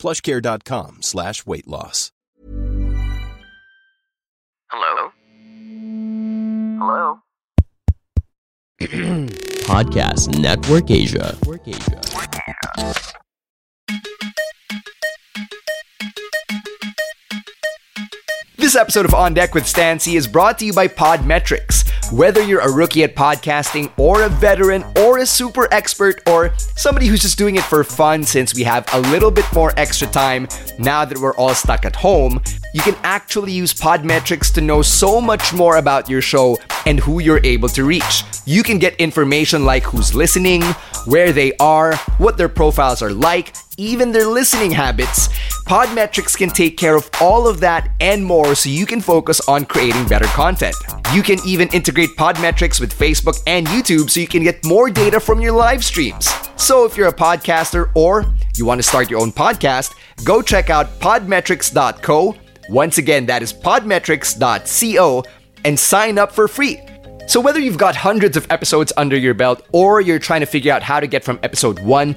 plushcare.com slash weight loss. Hello? Hello? Podcast Network Asia. This episode of On Deck with Stancy is brought to you by Podmetrics. Whether you're a rookie at podcasting, or a veteran, or a super expert, or somebody who's just doing it for fun since we have a little bit more extra time now that we're all stuck at home, you can actually use Podmetrics to know so much more about your show and who you're able to reach. You can get information like who's listening, where they are, what their profiles are like, even their listening habits. Podmetrics can take care of all of that and more so you can focus on creating better content. You can even integrate Podmetrics with Facebook and YouTube so you can get more data from your live streams. So if you're a podcaster or you want to start your own podcast, go check out podmetrics.co. Once again, that is podmetrics.co and sign up for free. So, whether you've got hundreds of episodes under your belt or you're trying to figure out how to get from episode 1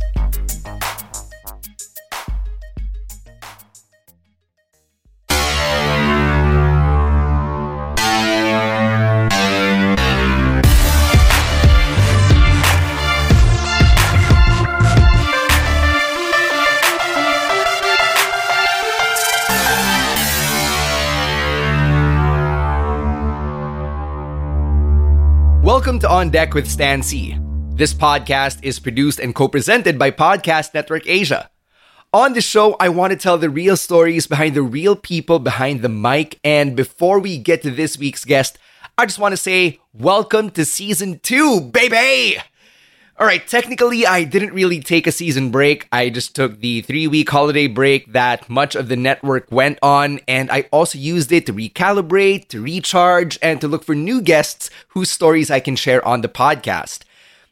On Deck with Stan C. This podcast is produced and co presented by Podcast Network Asia. On the show, I want to tell the real stories behind the real people behind the mic. And before we get to this week's guest, I just want to say welcome to season two, baby! All right, technically, I didn't really take a season break. I just took the three week holiday break that much of the network went on, and I also used it to recalibrate, to recharge, and to look for new guests whose stories I can share on the podcast.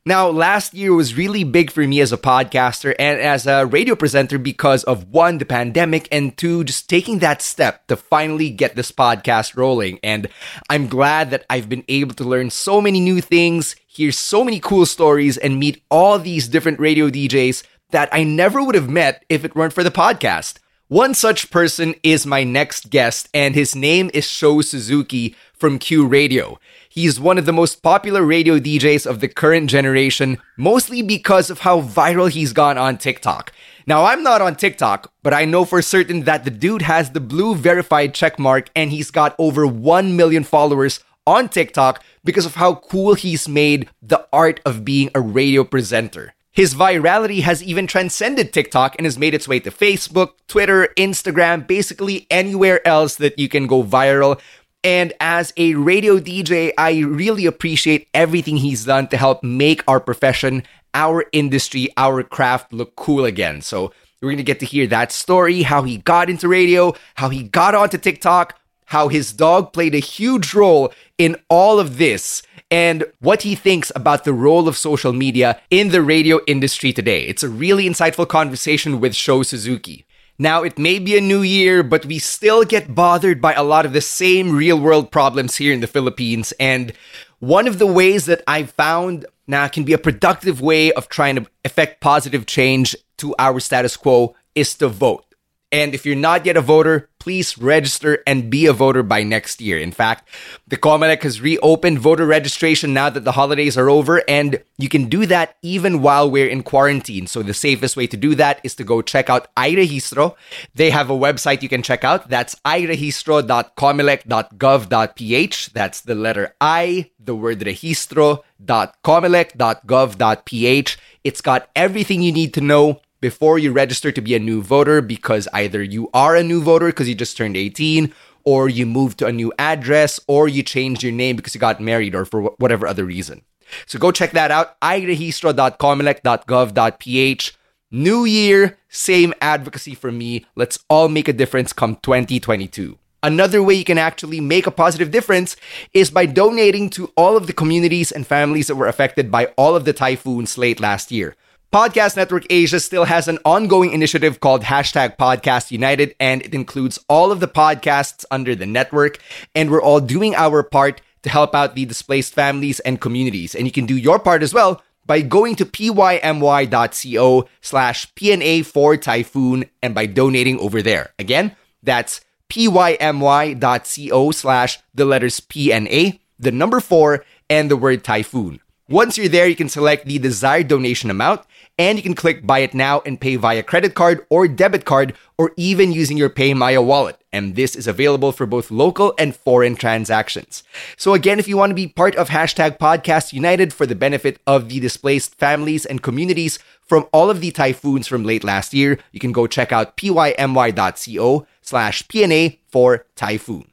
Now, last year was really big for me as a podcaster and as a radio presenter because of one, the pandemic, and two, just taking that step to finally get this podcast rolling. And I'm glad that I've been able to learn so many new things, hear so many cool stories, and meet all these different radio DJs that I never would have met if it weren't for the podcast. One such person is my next guest, and his name is Sho Suzuki from Q Radio. He's one of the most popular radio DJs of the current generation, mostly because of how viral he's gone on TikTok. Now, I'm not on TikTok, but I know for certain that the dude has the blue verified checkmark and he's got over 1 million followers on TikTok because of how cool he's made the art of being a radio presenter. His virality has even transcended TikTok and has made its way to Facebook, Twitter, Instagram, basically anywhere else that you can go viral. And as a radio DJ, I really appreciate everything he's done to help make our profession, our industry, our craft look cool again. So we're going to get to hear that story, how he got into radio, how he got onto TikTok, how his dog played a huge role in all of this, and what he thinks about the role of social media in the radio industry today. It's a really insightful conversation with Sho Suzuki. Now, it may be a new year, but we still get bothered by a lot of the same real world problems here in the Philippines. And one of the ways that I've found now can be a productive way of trying to effect positive change to our status quo is to vote. And if you're not yet a voter, please register and be a voter by next year. In fact, the COMELEC has reopened voter registration now that the holidays are over, and you can do that even while we're in quarantine. So the safest way to do that is to go check out iRehistro. They have a website you can check out. That's irehistro.comelec.gov.ph. That's the letter I, the word rehistro.comelec.gov.ph. It's got everything you need to know before you register to be a new voter because either you are a new voter because you just turned 18 or you moved to a new address or you changed your name because you got married or for whatever other reason. So go check that out. irehistro.comelec.gov.ph. New year, same advocacy for me. Let's all make a difference come 2022. Another way you can actually make a positive difference is by donating to all of the communities and families that were affected by all of the typhoons late last year. Podcast Network Asia still has an ongoing initiative called hashtag Podcast United, and it includes all of the podcasts under the network. And we're all doing our part to help out the displaced families and communities. And you can do your part as well by going to pymy.co slash PNA for Typhoon and by donating over there. Again, that's pymy.co slash the letters PNA, the number four, and the word typhoon. Once you're there, you can select the desired donation amount and you can click buy it now and pay via credit card or debit card or even using your PayMaya wallet. And this is available for both local and foreign transactions. So again, if you want to be part of hashtag Podcast United for the benefit of the displaced families and communities from all of the typhoons from late last year, you can go check out pymy.co slash PNA for typhoon.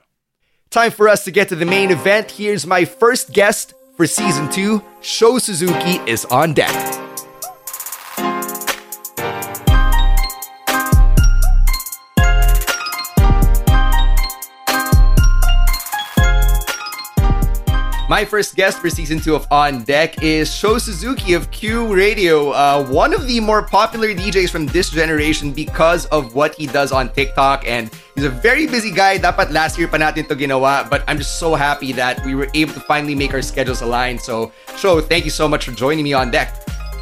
Time for us to get to the main event. Here's my first guest for season two. Sho Suzuki is on deck. My first guest for season two of On Deck is Sho Suzuki of Q Radio, uh, one of the more popular DJs from this generation because of what he does on TikTok. And he's a very busy guy. Dapat last year pa natin to ginawa, but I'm just so happy that we were able to finally make our schedules align. So, Sho, thank you so much for joining me on deck.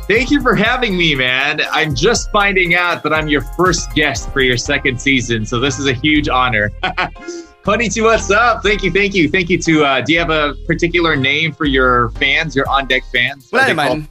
Thank you for having me, man. I'm just finding out that I'm your first guest for your second season, so this is a huge honor. Konnichiwa, what's up? Thank you, thank you, thank you. To uh, do you have a particular name for your fans, your on deck fans? Wala naman.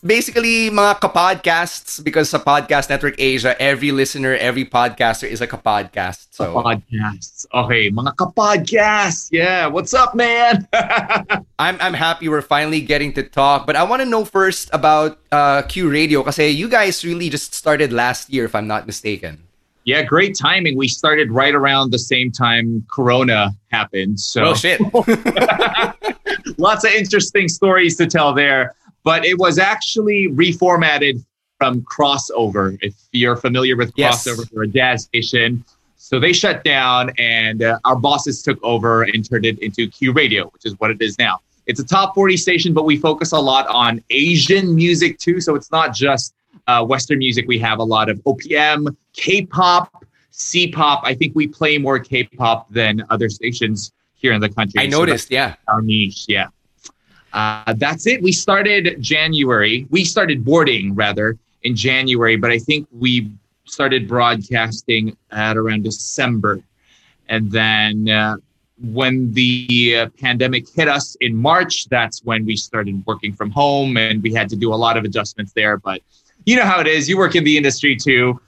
Basically, mga kapodcasts because sa Podcast Network Asia, every listener, every podcaster is a kapodcast. So podcasts. Okay, mga kapodcasts. Yeah, what's up, man? I'm I'm happy we're finally getting to talk, but I want to know first about uh, Q Radio because you guys really just started last year, if I'm not mistaken. Yeah, great timing. We started right around the same time Corona happened. So oh, shit. lots of interesting stories to tell there. But it was actually reformatted from crossover. If you're familiar with crossover yes. for a jazz station. So they shut down and uh, our bosses took over and turned it into Q Radio, which is what it is now. It's a top 40 station, but we focus a lot on Asian music too. So it's not just uh, Western music, we have a lot of OPM, K-pop, C-pop. I think we play more K-pop than other stations here in the country. I noticed, so yeah. Our niche, yeah. Uh, that's it. We started January. We started boarding rather in January, but I think we started broadcasting at around December, and then. Uh, when the uh, pandemic hit us in March, that's when we started working from home and we had to do a lot of adjustments there. But you know how it is. You work in the industry too.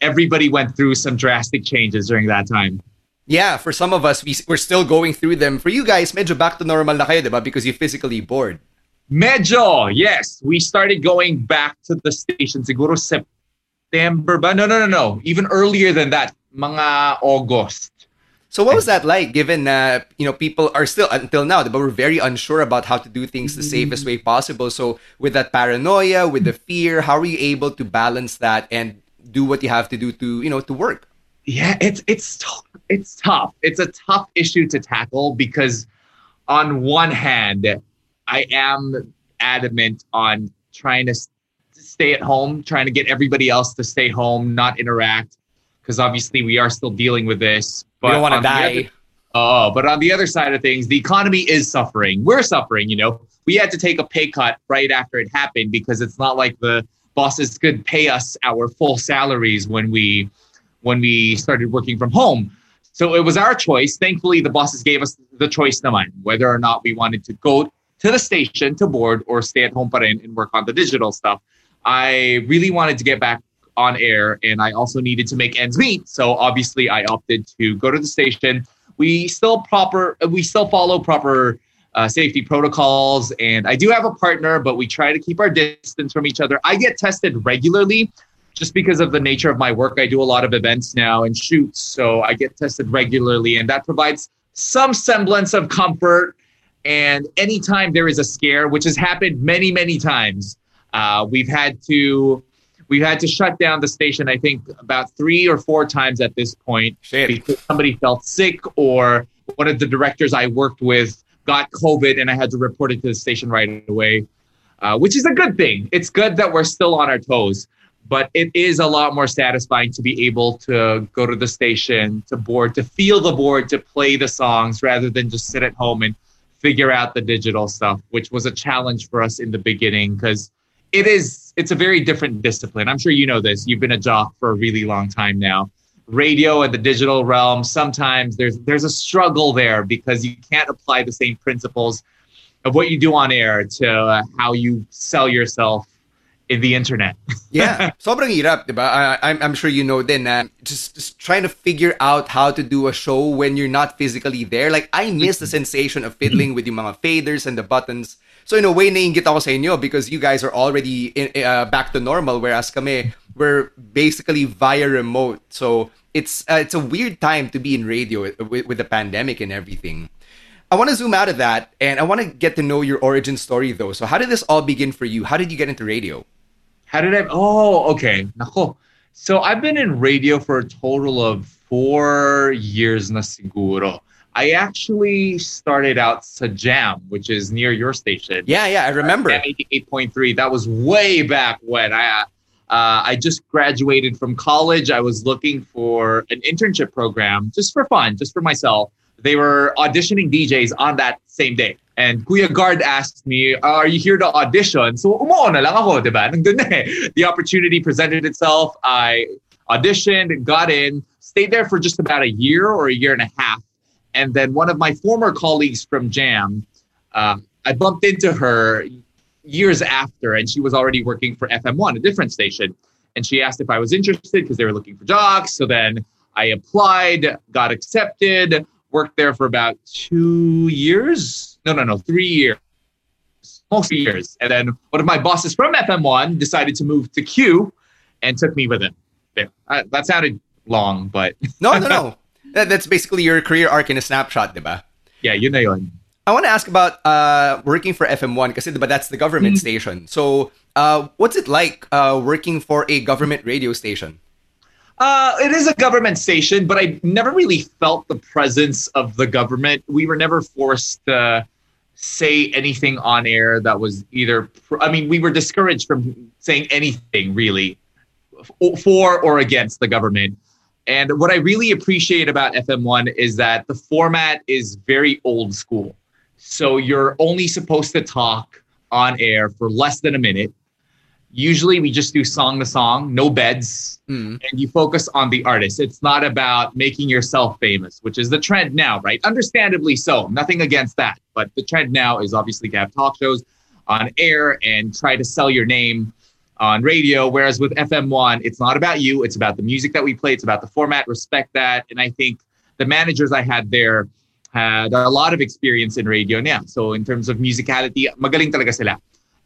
Everybody went through some drastic changes during that time. Yeah, for some of us, we, we're still going through them. For you guys, medyo back to normal na kayo, diba? Because you're physically bored. Medyo, yes. We started going back to the station siguro September but No, no, no, no. Even earlier than that, mga August. So what was that like? Given that you know people are still until now, but we're very unsure about how to do things the safest mm-hmm. way possible. So with that paranoia, with the fear, how are you able to balance that and do what you have to do to you know to work? Yeah, it's it's it's tough. It's a tough issue to tackle because on one hand, I am adamant on trying to stay at home, trying to get everybody else to stay home, not interact because obviously we are still dealing with this. But we don't want to die. Oh, but on the other side of things, the economy is suffering. We're suffering. You know, we had to take a pay cut right after it happened because it's not like the bosses could pay us our full salaries when we when we started working from home. So it was our choice. Thankfully, the bosses gave us the choice naman, whether or not we wanted to go to the station to board or stay at home pa and work on the digital stuff. I really wanted to get back on air and I also needed to make ends meet. So obviously I opted to go to the station. We still proper we still follow proper uh, safety protocols and I do have a partner, but we try to keep our distance from each other. I get tested regularly just because of the nature of my work. I do a lot of events now and shoots, so I get tested regularly and that provides some semblance of comfort. And anytime there is a scare, which has happened many, many times, uh, we've had to we've had to shut down the station. I think about three or four times at this point Shit. because somebody felt sick or one of the directors I worked with got COVID, and I had to report it to the station right away. Uh, which is a good thing. It's good that we're still on our toes, but it is a lot more satisfying to be able to go to the station, to board, to feel the board, to play the songs rather than just sit at home and figure out the digital stuff, which was a challenge for us in the beginning because it is it's a very different discipline. I'm sure you know this. You've been a jock for a really long time now. Radio and the digital realm, sometimes there's there's a struggle there because you can't apply the same principles of what you do on air to uh, how you sell yourself in the internet. yeah, sobrang hirap, diba? I, I'm, I'm sure you know din na just, just trying to figure out how to do a show when you're not physically there. Like, I miss the sensation of fiddling with yung mga faders and the buttons. So in a way, nainggit ako sa inyo because you guys are already in, uh, back to normal, whereas kami, we're basically via remote. So it's uh, it's a weird time to be in radio with, with the pandemic and everything. I want to zoom out of that and I want to get to know your origin story though. So how did this all begin for you? How did you get into radio? How did I? Oh, okay. Nako. So I've been in radio for a total of four years na siguro. I actually started out sa Jam, which is near your station. Yeah, yeah, I remember. Jam 88.3. That was way back when I uh, I just graduated from college. I was looking for an internship program just for fun, just for myself. They were auditioning DJs on that same day. And Kuya Guard asked me, are you here to audition? So umuo na lang ako, di ba? Nandun na eh. The opportunity presented itself. I auditioned, got in, stayed there for just about a year or a year and a half. And then one of my former colleagues from Jam, uh, I bumped into her years after, and she was already working for FM1, a different station. And she asked if I was interested because they were looking for jocks. So then I applied, got accepted, worked there for about two years. No, no, no, three years. Most years. And then one of my bosses from FM1 decided to move to Q and took me with him. There. Uh, that sounded long, but no, no, no. That, that's basically your career arc in a snapshot, diba? Yeah, yun na yun. I want to ask about uh, working for FM1 kasi diba that's the government mm-hmm. station. So, uh, what's it like uh, working for a government radio station? Uh, it is a government station, but I never really felt the presence of the government. We were never forced to say anything on air that was either. I mean, we were discouraged from saying anything really for or against the government. And what I really appreciate about FM1 is that the format is very old school. So you're only supposed to talk on air for less than a minute. Usually we just do song to song, no beds, mm. and you focus on the artist. It's not about making yourself famous, which is the trend now, right? Understandably so. Nothing against that. But the trend now is obviously to have talk shows on air and try to sell your name on radio. Whereas with FM1, it's not about you, it's about the music that we play, it's about the format, respect that. And I think the managers I had there had a lot of experience in radio niya. So in terms of musicality, magaling talaga sila.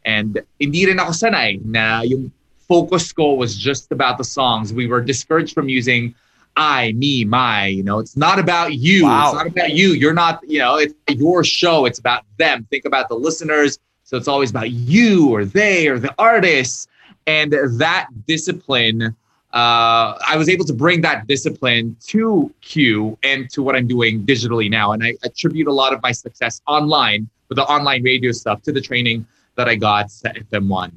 And hindi rin ako sanay na yung focus ko was just about the songs. We were discouraged from using I, me, my. You know, it's not about you. Wow. It's not about you. You're not, you know, it's your show. It's about them. Think about the listeners. So it's always about you or they or the artists. And that discipline, uh, I was able to bring that discipline to Q and to what I'm doing digitally now. And I attribute a lot of my success online with the online radio stuff to the training that I got at FM1.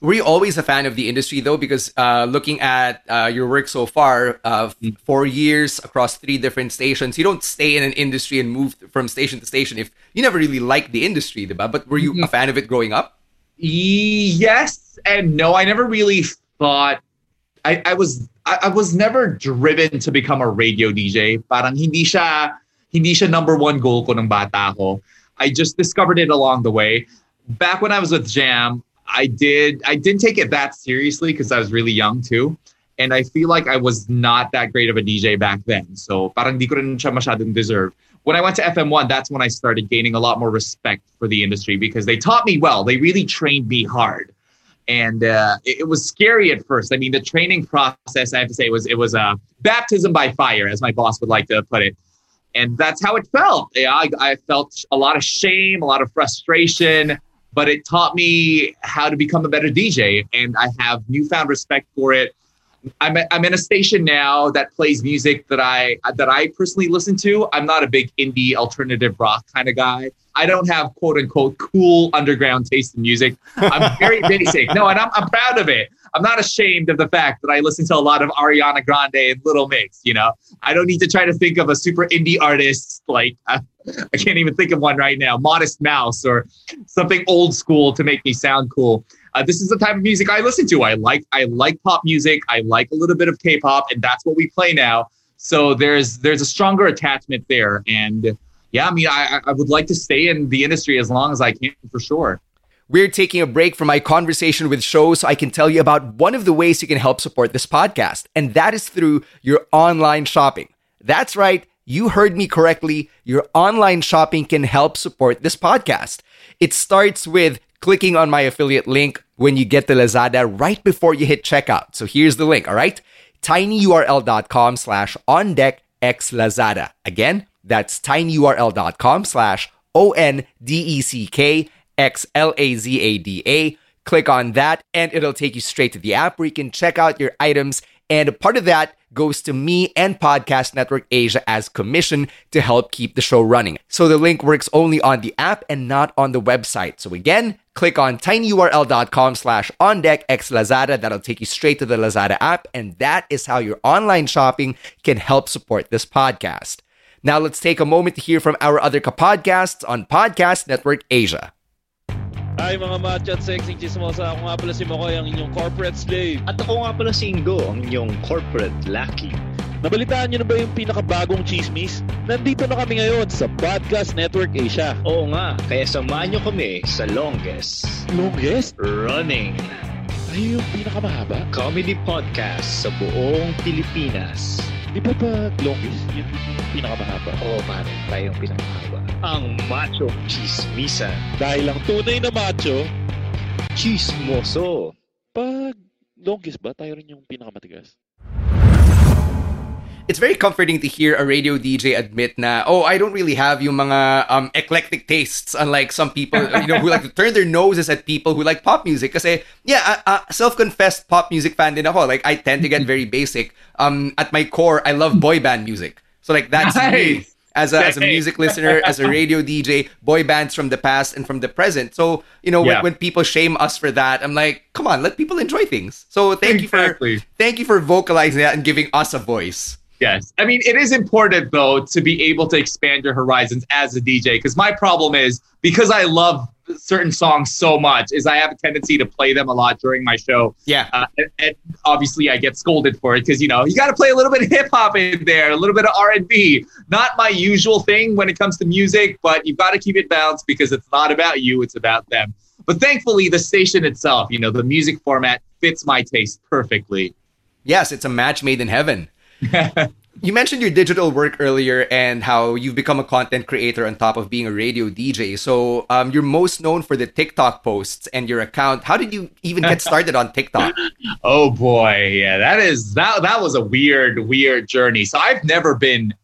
Were you always a fan of the industry though? Because uh, looking at uh, your work so far, uh, mm. four years across three different stations, you don't stay in an industry and move from station to station if you never really liked the industry? But were you mm-hmm. a fan of it growing up? Yes and no. I never really thought I, I was I, I was never driven to become a radio DJ. Parang hindi siya hindi siya number one goal ko ng bata ko. I just discovered it along the way. Back when I was with Jam, I did I didn't take it that seriously because I was really young too. And I feel like I was not that great of a DJ back then. So parang di ko rin siya masyadong deserve. When I went to FM1, that's when I started gaining a lot more respect for the industry because they taught me well. They really trained me hard. And uh, it, it, was scary at first. I mean, the training process, I have to say, was it was a baptism by fire, as my boss would like to put it. And that's how it felt. Yeah, I, I felt a lot of shame, a lot of frustration, but it taught me how to become a better DJ. And I have newfound respect for it I'm a, I'm in a station now that plays music that I that I personally listen to. I'm not a big indie alternative rock kind of guy. I don't have quote unquote cool underground taste in music. I'm very basic. No, and I'm, I'm proud of it. I'm not ashamed of the fact that I listen to a lot of Ariana Grande and Little Mix. You know, I don't need to try to think of a super indie artist like I, I can't even think of one right now, Modest Mouse or something old school to make me sound cool. Uh, this is the type of music I listen to. I like I like pop music. I like a little bit of K-pop, and that's what we play now. So there's there's a stronger attachment there, and yeah, I mean, I I would like to stay in the industry as long as I can for sure. We're taking a break from my conversation with Sho so I can tell you about one of the ways you can help support this podcast, and that is through your online shopping. That's right, you heard me correctly. Your online shopping can help support this podcast. It starts with clicking on my affiliate link when you get to Lazada right before you hit checkout. So here's the link, all right? tinyurl.com slash on deck x Lazada. Again, that's tinyurl.com slash O N D E C K X L A Z A D A. Click on that and it'll take you straight to the app where you can check out your items. And a part of that goes to me and Podcast Network Asia as commission to help keep the show running. So the link works only on the app and not on the website. So again, click on tinyurl.com slash on deck Lazada. That'll take you straight to the Lazada app. And that is how your online shopping can help support this podcast. Now let's take a moment to hear from our other podcasts on Podcast Network Asia. Hi mga macho at sexy chismosa. Ako nga pala si Makoy, ang inyong corporate slave. At ako nga pala si Ingo, ang inyong corporate lucky. Nabalitaan niyo na ba yung pinakabagong chismis? Nandito na kami ngayon sa Podcast Network Asia. Oo nga, kaya samahan niyo kami sa longest Longest? running Ay, yung pinakamahaba? comedy podcast sa buong Pilipinas. Di ba pag longest, yun yung pinakamahaba? Oo, pare, tayo yung pinakamahaba. Ang macho chismisan. Dahil lang tunay na macho, Chismoso. pag longest ba, tayo rin yung pinakamatigas? It's very comforting to hear a radio DJ admit na, oh, I don't really have yung mga um, eclectic tastes, unlike some people, you know, who like to turn their noses at people who like pop music. Kasi, yeah, uh, uh, self-confessed pop music fan din ako. Like, I tend to get very basic. Um, at my core, I love boy band music. So, like, that's nice. me. As a, as a music listener, as a radio DJ, boy bands from the past and from the present. So, you know, yeah. when, when people shame us for that, I'm like, come on, let people enjoy things. So thank exactly. you for thank you for vocalizing that and giving us a voice. Yes. I mean, it is important, though, to be able to expand your horizons as a DJ. Because my problem is because I love certain songs so much, is I have a tendency to play them a lot during my show. Yeah. Uh, and, and, obviously, I get scolded for it because you know you got to play a little bit of hip hop in there, a little bit of R and B. Not my usual thing when it comes to music, but you've got to keep it balanced because it's not about you; it's about them. But thankfully, the station itself, you know, the music format fits my taste perfectly. Yes, it's a match made in heaven. you mentioned your digital work earlier and how you've become a content creator on top of being a radio DJ. So um, you're most known for the TikTok posts and your account. How did you even get started on TikTok? oh boy, yeah, that is that that was a weird, weird journey. So I've never been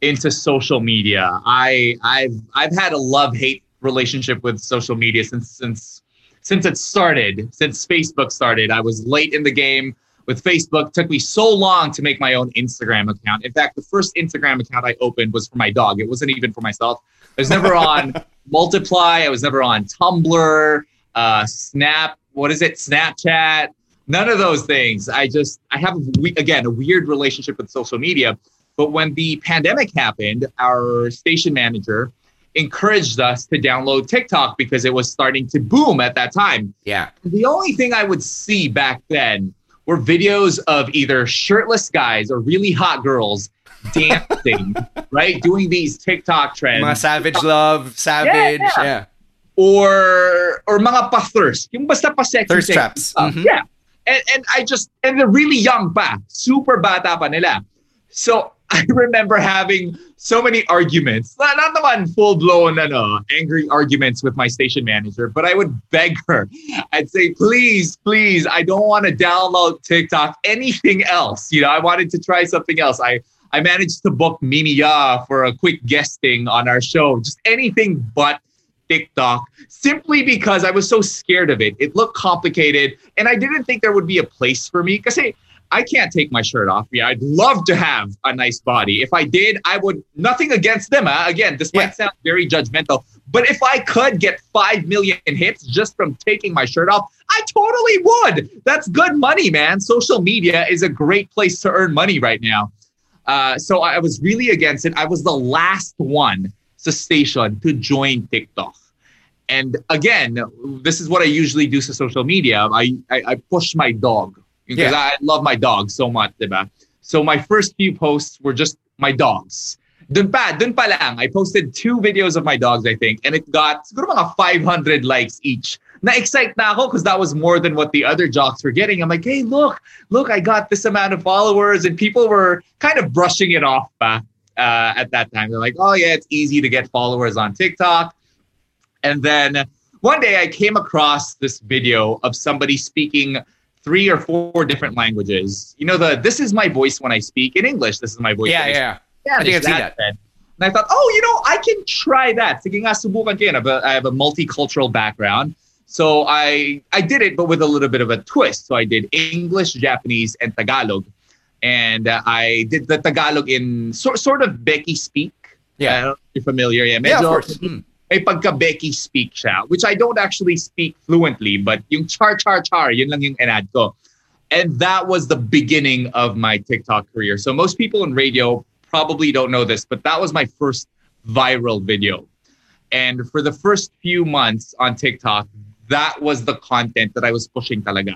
into social media. I I've I've had a love hate relationship with social media since since since it started, since Facebook started. I was late in the game with Facebook took me so long to make my own Instagram account. In fact, the first Instagram account I opened was for my dog. It wasn't even for myself. I was never on Multiply. I was never on Tumblr, uh, Snap. What is it? Snapchat. None of those things. I just I have again a weird relationship with social media. But when the pandemic happened, our station manager encouraged us to download TikTok because it was starting to boom at that time. Yeah. The only thing I would see back then were videos of either shirtless guys or really hot girls dancing, right? Doing these TikTok trends. Mga Savage Love, Savage, yeah. yeah. Or or mga pa-thirst. Yung basta pa-sexy. Thirst traps. Mm-hmm. Yeah. And, and I just, and they're really young pa. Super bata pa nila. So I remember having so many arguments, not, not naman full blown ano, angry arguments with my station manager, but I would beg her. I'd say, please, please, I don't want to download TikTok, anything else. You know, I wanted to try something else. I, I managed to book Mimi Ya for a quick guesting on our show, just anything but TikTok, simply because I was so scared of it. It looked complicated, and I didn't think there would be a place for me. Because I can't take my shirt off. Yeah, I'd love to have a nice body. If I did, I would. Nothing against them. Huh? Again, this might sound very judgmental, but if I could get five million hits just from taking my shirt off, I totally would. That's good money, man. Social media is a great place to earn money right now. Uh, so I was really against it. I was the last one to station to join TikTok. And again, this is what I usually do to social media. I, I, I push my dog because yeah. I love my dog so much, diba? So my first few posts were just my dogs. Dun pa, dun pa lang, I posted two videos of my dogs, I think, and it got siguro mga 500 likes each. Na-excite na ako because that was more than what the other jocks were getting. I'm like, hey, look, look, I got this amount of followers, and people were kind of brushing it off pa, uh, at that time. They're like, oh yeah, it's easy to get followers on TikTok. And then one day I came across this video of somebody speaking three or four different languages. You know, the this is my voice when I speak in English. This is my voice. Yeah, yeah. Yeah, I think I've seen that. And I thought, oh, you know, I can try that. Sige nga, subukan ko I have a multicultural background. So I I did it, but with a little bit of a twist. So I did English, Japanese, and Tagalog. And uh, I did the Tagalog in so, sort of Becky speak. Yeah. Uh, you're familiar. Yeah, yeah, of course. Mm may pagka-Becky speak siya, which I don't actually speak fluently, but yung char char char, yun lang yung enad ko. And that was the beginning of my TikTok career. So most people in radio probably don't know this, but that was my first viral video. And for the first few months on TikTok, that was the content that I was pushing talaga.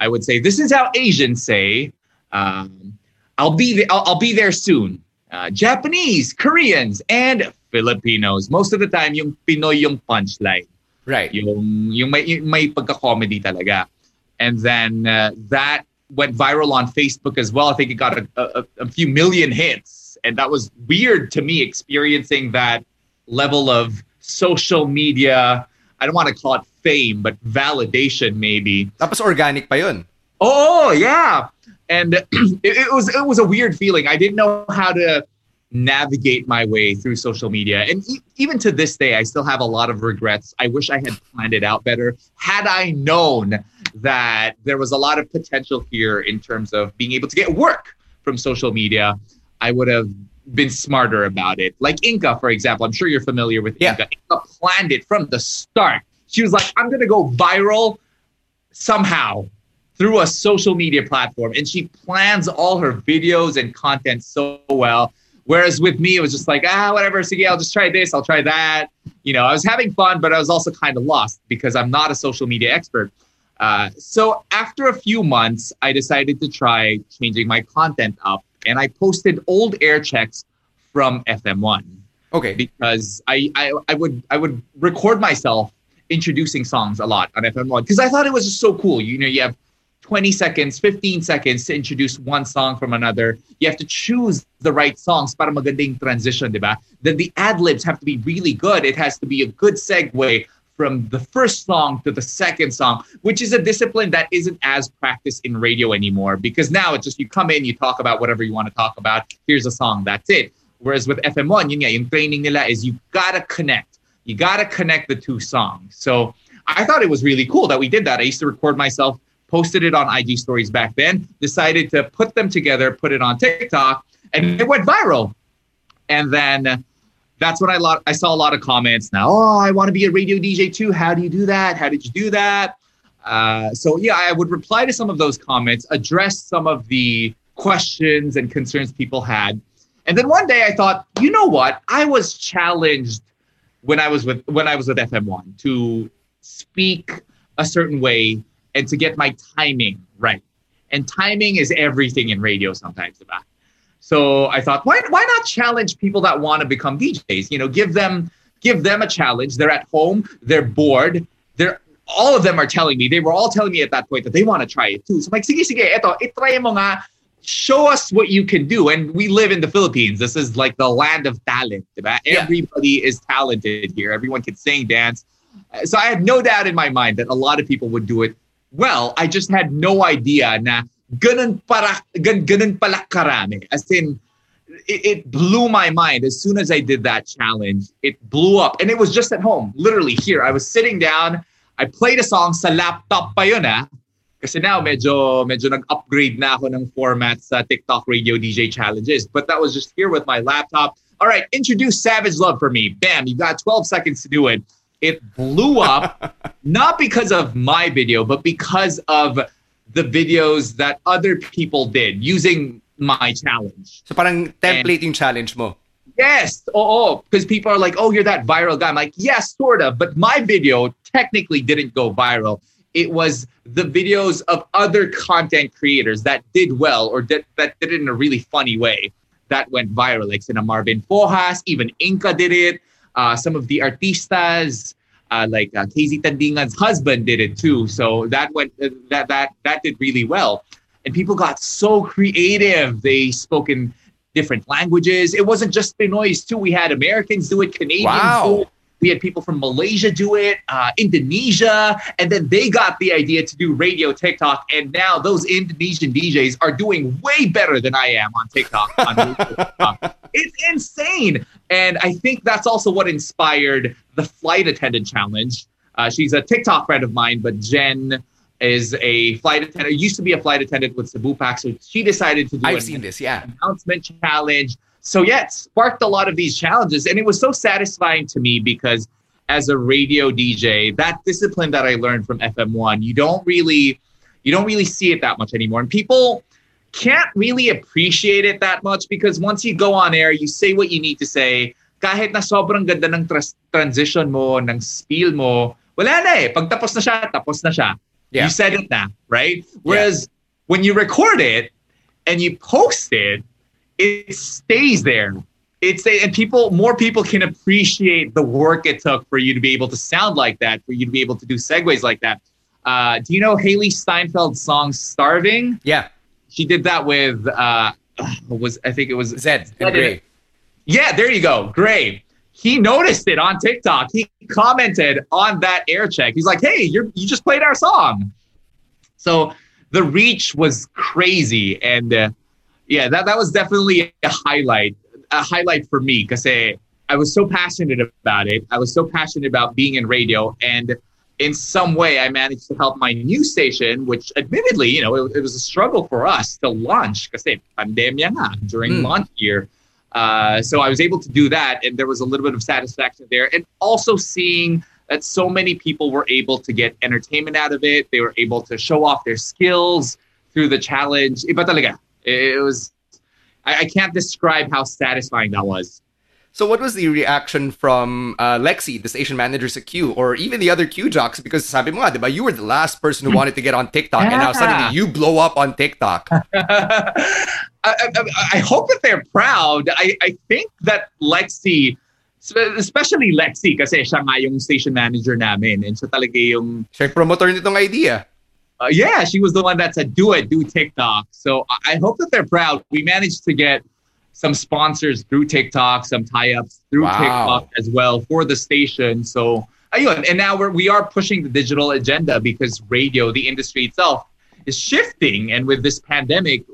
I would say, this is how Asians say, um, I'll be there, I'll, I'll be there soon. Uh, Japanese, Koreans, and Filipinos. Most of the time, yung Pinoy yung punchline. Right. Yung, yung may, yung may pagka-comedy talaga. And then uh, that went viral on Facebook as well. I think it got a, a, a few million hits. And that was weird to me experiencing that level of social media. I don't want to call it fame, but validation maybe. Tapos organic pa yun. Oh, yeah. And it, it was it was a weird feeling. I didn't know how to navigate my way through social media. And e- even to this day, I still have a lot of regrets. I wish I had planned it out better. Had I known that there was a lot of potential here in terms of being able to get work from social media, I would have been smarter about it. Like Inka, for example, I'm sure you're familiar with yeah. Inka. Inka planned it from the start. She was like, I'm going to go viral somehow through a social media platform. And she plans all her videos and content so well Whereas with me, it was just like, ah, whatever, sige, I'll just try this, I'll try that. You know, I was having fun, but I was also kind of lost because I'm not a social media expert. Uh, so after a few months, I decided to try changing my content up and I posted old air checks from FM1. Okay. Because I, I, I would I would record myself introducing songs a lot on FM1 because I thought it was just so cool. You know, you have 20 seconds, 15 seconds to introduce one song from another. You have to choose the right songs para magandang transition, diba? Then the ad libs have to be really good. It has to be a good segue from the first song to the second song, which is a discipline that isn't as practiced in radio anymore because now it's just you come in, you talk about whatever you want to talk about. Here's a song, that's it. Whereas with FM1, yun nga, yung training nila is you gotta connect. You gotta connect the two songs. So I thought it was really cool that we did that. I used to record myself posted it on IG stories back then, decided to put them together, put it on TikTok, and it went viral. And then that's when I, I saw a lot of comments now. Oh, I want to be a radio DJ too. How do you do that? How did you do that? Uh, so yeah, I would reply to some of those comments, address some of the questions and concerns people had. And then one day I thought, you know what? I was challenged when I was with when I was with FM1 to speak a certain way and to get my timing right. And timing is everything in radio sometimes, diba? So I thought, why, why not challenge people that want to become DJs? You know, give them give them a challenge. They're at home, they're bored, they're all of them are telling me, they were all telling me at that point that they want to try it too. So I'm like, sige, sige, eto, itry mo nga. Show us what you can do. And we live in the Philippines. This is like the land of talent. Diba? Yeah. Everybody is talented here. Everyone can sing, dance. Uh, so I had no doubt in my mind that a lot of people would do it well. I just had no idea na ganun, para, gan, ganun pala karami. As in, it, it, blew my mind as soon as I did that challenge. It blew up. And it was just at home, literally here. I was sitting down. I played a song sa laptop pa yun ah. Kasi now medyo, medyo nag-upgrade na ako ng format sa TikTok Radio DJ challenges. But that was just here with my laptop. All right, introduce Savage Love for me. Bam, you got 12 seconds to do it. It blew up, not because of my video, but because of the videos that other people did using my challenge. So parang template and, challenge mo. Yes. Oh, because people are like, oh, you're that viral guy. I'm like, yes, sort of. But my video technically didn't go viral. It was the videos of other content creators that did well or did, that did it in a really funny way that went viral. Like Sina Marvin Fojas, even Inka did it. Uh, some of the artistas, uh, like uh, KZ Tandingan's husband did it too. So that went uh, that that that did really well, and people got so creative. They spoke in different languages. It wasn't just Pinoys too. We had Americans do it, Canadians wow. do it. We had people from Malaysia do it, uh, Indonesia, and then they got the idea to do radio TikTok. And now those Indonesian DJs are doing way better than I am on TikTok. On It's insane. And I think that's also what inspired the flight attendant challenge. Uh, she's a TikTok friend of mine, but Jen is a flight attendant. Used to be a flight attendant with Cebu Pac, so she decided to do. I've seen this, yeah. Announcement challenge. So yeah, it sparked a lot of these challenges, and it was so satisfying to me because as a radio DJ, that discipline that I learned from FM1, you don't really, you don't really see it that much anymore, and people can't really appreciate it that much because once you go on air, you say what you need to say. Kahit na sobrang ganda ng transition mo, ng spiel mo, wala na eh. Pag tapos na siya, tapos na siya. Yeah. You said it now, right? Whereas yeah. when you record it and you post it, it stays there. It's a, and people, more people can appreciate the work it took for you to be able to sound like that, for you to be able to do segues like that. Uh, do you know Hailee Steinfeld's song "Starving"? Yeah, she did that with uh, was I think it was Zedd and Grey. Yeah, there you go, Grey. He noticed it on TikTok. He commented on that air check. He's like, "Hey, you you just played our song." So the reach was crazy, and uh, yeah, that that was definitely a highlight, a highlight for me because I was so passionate about it. I was so passionate about being in radio, and in some way, I managed to help my new station, which admittedly, you know, it, it was a struggle for us to launch because pandemia nga during mm. launch year. Uh, so I was able to do that, and there was a little bit of satisfaction there, and also seeing that so many people were able to get entertainment out of it. They were able to show off their skills through the challenge. Iba talaga. It was. I, I can't describe how satisfying that was. So, what was the reaction from uh, Lexi, the station managers at Q, or even the other Q jocks? Because sabi mo nga, you were the last person who hmm. wanted to get on TikTok, yeah. and now suddenly you blow up on TikTok. I, I, I, hope that they're proud. I, I think that Lexi, especially Lexi, kasi siya nga yung station manager namin, and siya talaga yung... Siya promoter nitong idea. Uh, yeah, she was the one that said, do it, do TikTok. So I hope that they're proud. We managed to get some sponsors through TikTok, some tie-ups through wow. TikTok as well for the station. So ayun, and now we're we are pushing the digital agenda because radio, the industry itself, is shifting, and with this pandemic,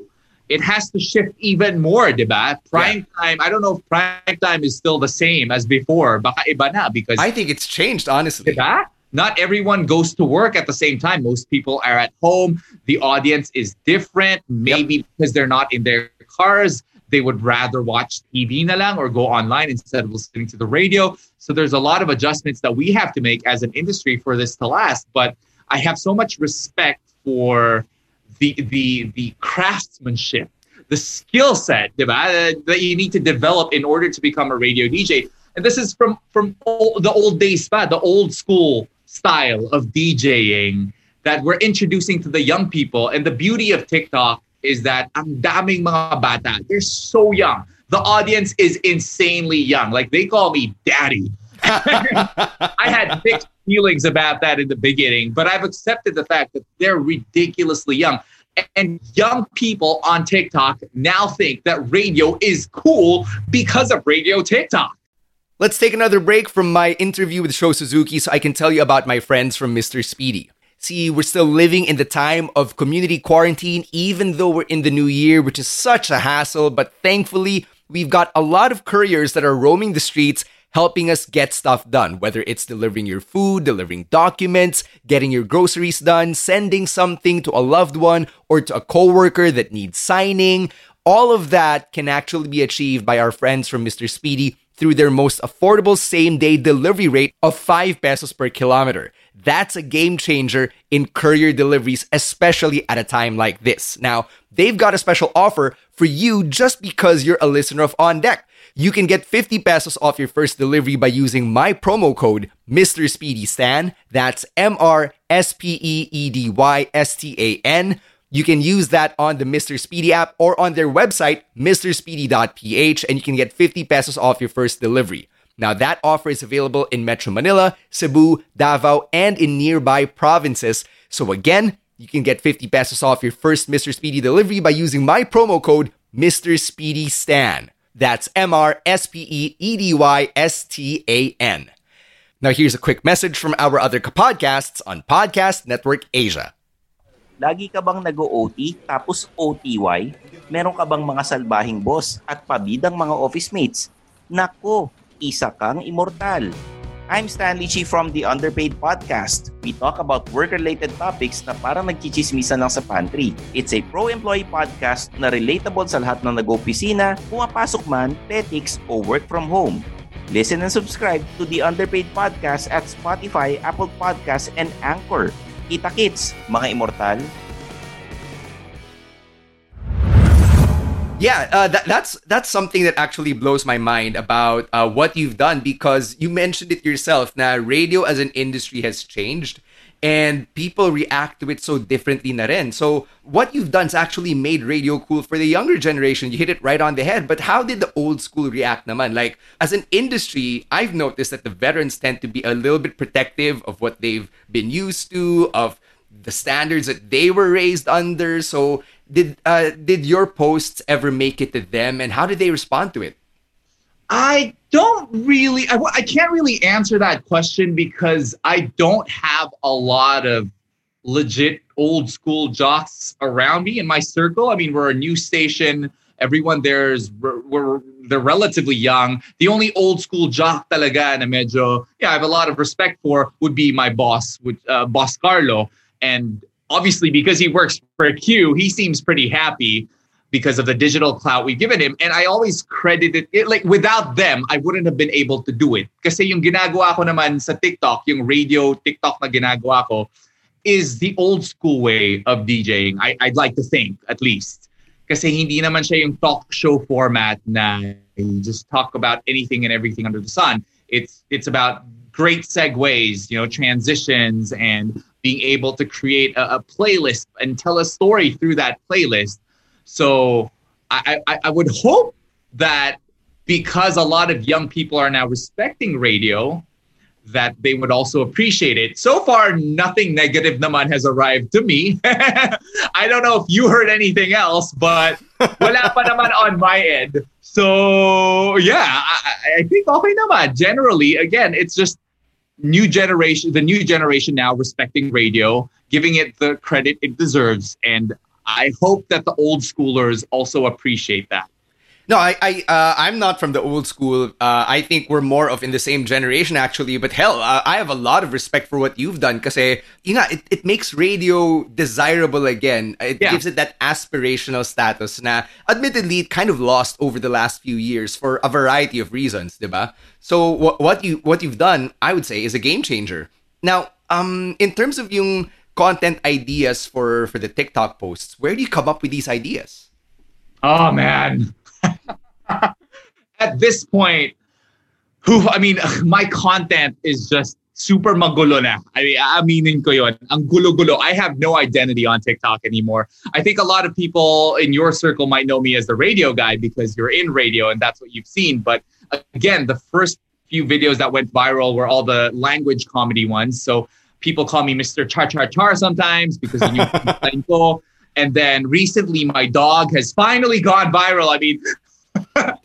it has to shift even more, diba? Prime yeah. time, I don't know if prime time is still the same as before. Baka iba na because I think it's changed, honestly. Diba? Not everyone goes to work at the same time. Most people are at home. The audience is different, maybe yep. because they're not in their cars they would rather watch TV na lang or go online instead of listening to the radio. So there's a lot of adjustments that we have to make as an industry for this to last. But I have so much respect for the the the craftsmanship, the skill set that you need to develop in order to become a radio DJ. And this is from from the old days, the old school style of DJing that we're introducing to the young people. And the beauty of TikTok is that ang daming mga bata. They're so young. The audience is insanely young. Like they call me daddy. I had mixed feelings about that in the beginning, but I've accepted the fact that they're ridiculously young. And young people on TikTok now think that radio is cool because of radio TikTok. Let's take another break from my interview with Sho Suzuki so I can tell you about my friends from Mr. Speedy. See, we're still living in the time of community quarantine, even though we're in the new year, which is such a hassle. But thankfully, we've got a lot of couriers that are roaming the streets helping us get stuff done, whether it's delivering your food, delivering documents, getting your groceries done, sending something to a loved one or to a coworker that needs signing. All of that can actually be achieved by our friends from Mr. Speedy through their most affordable same day delivery rate of 5 pesos per kilometer. That's a game changer in courier deliveries, especially at a time like this. Now, they've got a special offer for you just because you're a listener of On Deck. You can get 50 pesos off your first delivery by using my promo code Mr. Speedy Stan. That's M R S P E E D Y S T A N. You can use that on the Mr. Speedy app or on their website, mrspeedy.ph, and you can get 50 pesos off your first delivery. Now, that offer is available in Metro Manila, Cebu, Davao, and in nearby provinces. So, again, you can get 50 pesos off your first Mr. Speedy delivery by using my promo code Mr. Speedy Stan. That's M R S P E E D Y S T A N. Now, here's a quick message from our other podcasts on Podcast Network Asia. Lagi ka bang nag-OT tapos OTY? Meron ka bang mga salbahing boss at pabidang mga office mates? Nako, isa kang immortal. I'm Stanley Chi from the Underpaid Podcast. We talk about work-related topics na parang nagchichismisan lang sa pantry. It's a pro-employee podcast na relatable sa lahat ng nag-opisina, pumapasok man, petics, o work from home. Listen and subscribe to the Underpaid Podcast at Spotify, Apple Podcasts, and Anchor. Kita kits, mga immortal, Yeah, uh, that, that's that's something that actually blows my mind about uh, what you've done because you mentioned it yourself. Now, radio as an industry has changed, and people react to it so differently na rin. So, what you've done is actually made radio cool for the younger generation. You hit it right on the head. But how did the old school react naman? Like, as an industry, I've noticed that the veterans tend to be a little bit protective of what they've been used to, of the standards that they were raised under. So did uh, did your posts ever make it to them, and how did they respond to it? I don't really, I, I can't really answer that question because I don't have a lot of legit old school jocks around me in my circle. I mean, we're a new station. Everyone there's we're, they're relatively young. The only old school jock talaga na medyo yeah I have a lot of respect for would be my boss, with uh, boss Carlo, and obviously because he works for Q, he seems pretty happy because of the digital clout we've given him. And I always credited it like without them, I wouldn't have been able to do it. Kasi yung ginagawa ko naman sa TikTok, yung radio TikTok na ginagawa ko, is the old school way of DJing. I, I'd like to think, at least. Kasi hindi naman siya yung talk show format na you just talk about anything and everything under the sun. It's it's about great segues, you know, transitions and being able to create a, a playlist and tell a story through that playlist. So I, I, I would hope that because a lot of young people are now respecting radio, that they would also appreciate it. So far, nothing negative naman has arrived to me. I don't know if you heard anything else, but wala pa naman on my end. So yeah, I, I think okay naman. Generally, again, it's just new generation, the new generation now respecting radio, giving it the credit it deserves, and I hope that the old schoolers also appreciate that. No, I, I, uh, I'm not from the old school. Uh, I think we're more of in the same generation, actually. But hell, uh, I have a lot of respect for what you've done because, you know, it, it makes radio desirable again. It yeah. gives it that aspirational status. Now, admittedly, it kind of lost over the last few years for a variety of reasons, diba? So what what you what you've done, I would say, is a game changer. Now, um, in terms of yung content ideas for for the TikTok posts, where do you come up with these ideas? Oh man. At this point, who I mean, my content is just super magulo na. I mean, aminin ko yun. Ang gulo-gulo. I have no identity on TikTok anymore. I think a lot of people in your circle might know me as the radio guy because you're in radio and that's what you've seen. But again, the first few videos that went viral were all the language comedy ones. So people call me Mr. Char Char Char sometimes because of you. And then recently, my dog has finally gone viral. I mean,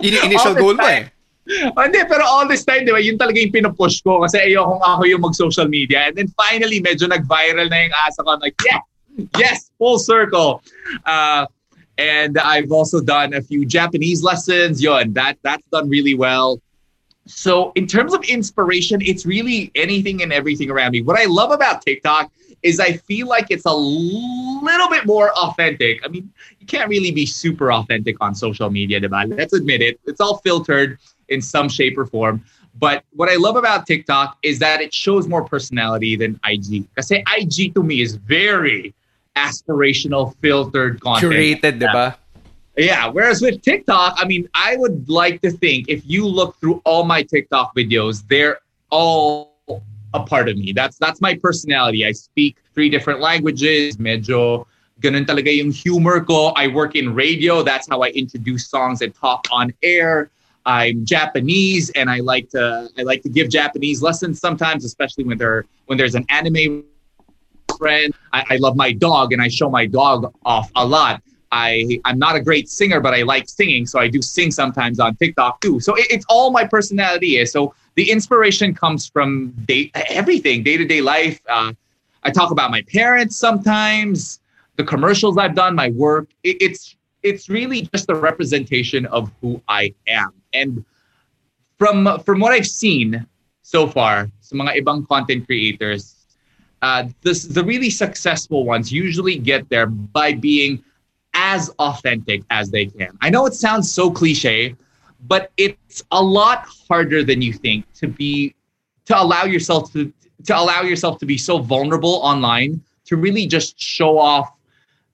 initial goal mo eh. Hindi, pero all this time, di ba, yun talaga yung pinupush ko kasi ayokong ako yung mag-social media. And then finally, medyo nag-viral na yung asa ko. I'm like, yeah, yes, full circle. Uh, and I've also done a few Japanese lessons. Yon, that that's done really well. So in terms of inspiration, it's really anything and everything around me. What I love about TikTok is I feel like it's a little bit more authentic. I mean, you can't really be super authentic on social media, diba? let's admit it. It's all filtered in some shape or form. But what I love about TikTok is that it shows more personality than IG. I say IG to me is very aspirational, filtered content. Curated, diba? Yeah. Whereas with TikTok, I mean, I would like to think if you look through all my TikTok videos, they're all a part of me. That's that's my personality. I speak three different languages. Medyo ganun talaga yung humor ko. I work in radio. That's how I introduce songs and talk on air. I'm Japanese and I like to I like to give Japanese lessons sometimes, especially when there when there's an anime friend. I, I love my dog and I show my dog off a lot. I I'm not a great singer, but I like singing, so I do sing sometimes on TikTok too. So it, it's all my personality. So the inspiration comes from day everything day to day life. Uh, I talk about my parents sometimes, the commercials I've done, my work. It, it's it's really just a representation of who I am. And from from what I've seen so far, some mga ibang content creators, uh, this, the really successful ones usually get there by being as authentic as they can. I know it sounds so cliche, but it's a lot harder than you think to be to allow yourself to to allow yourself to be so vulnerable online to really just show off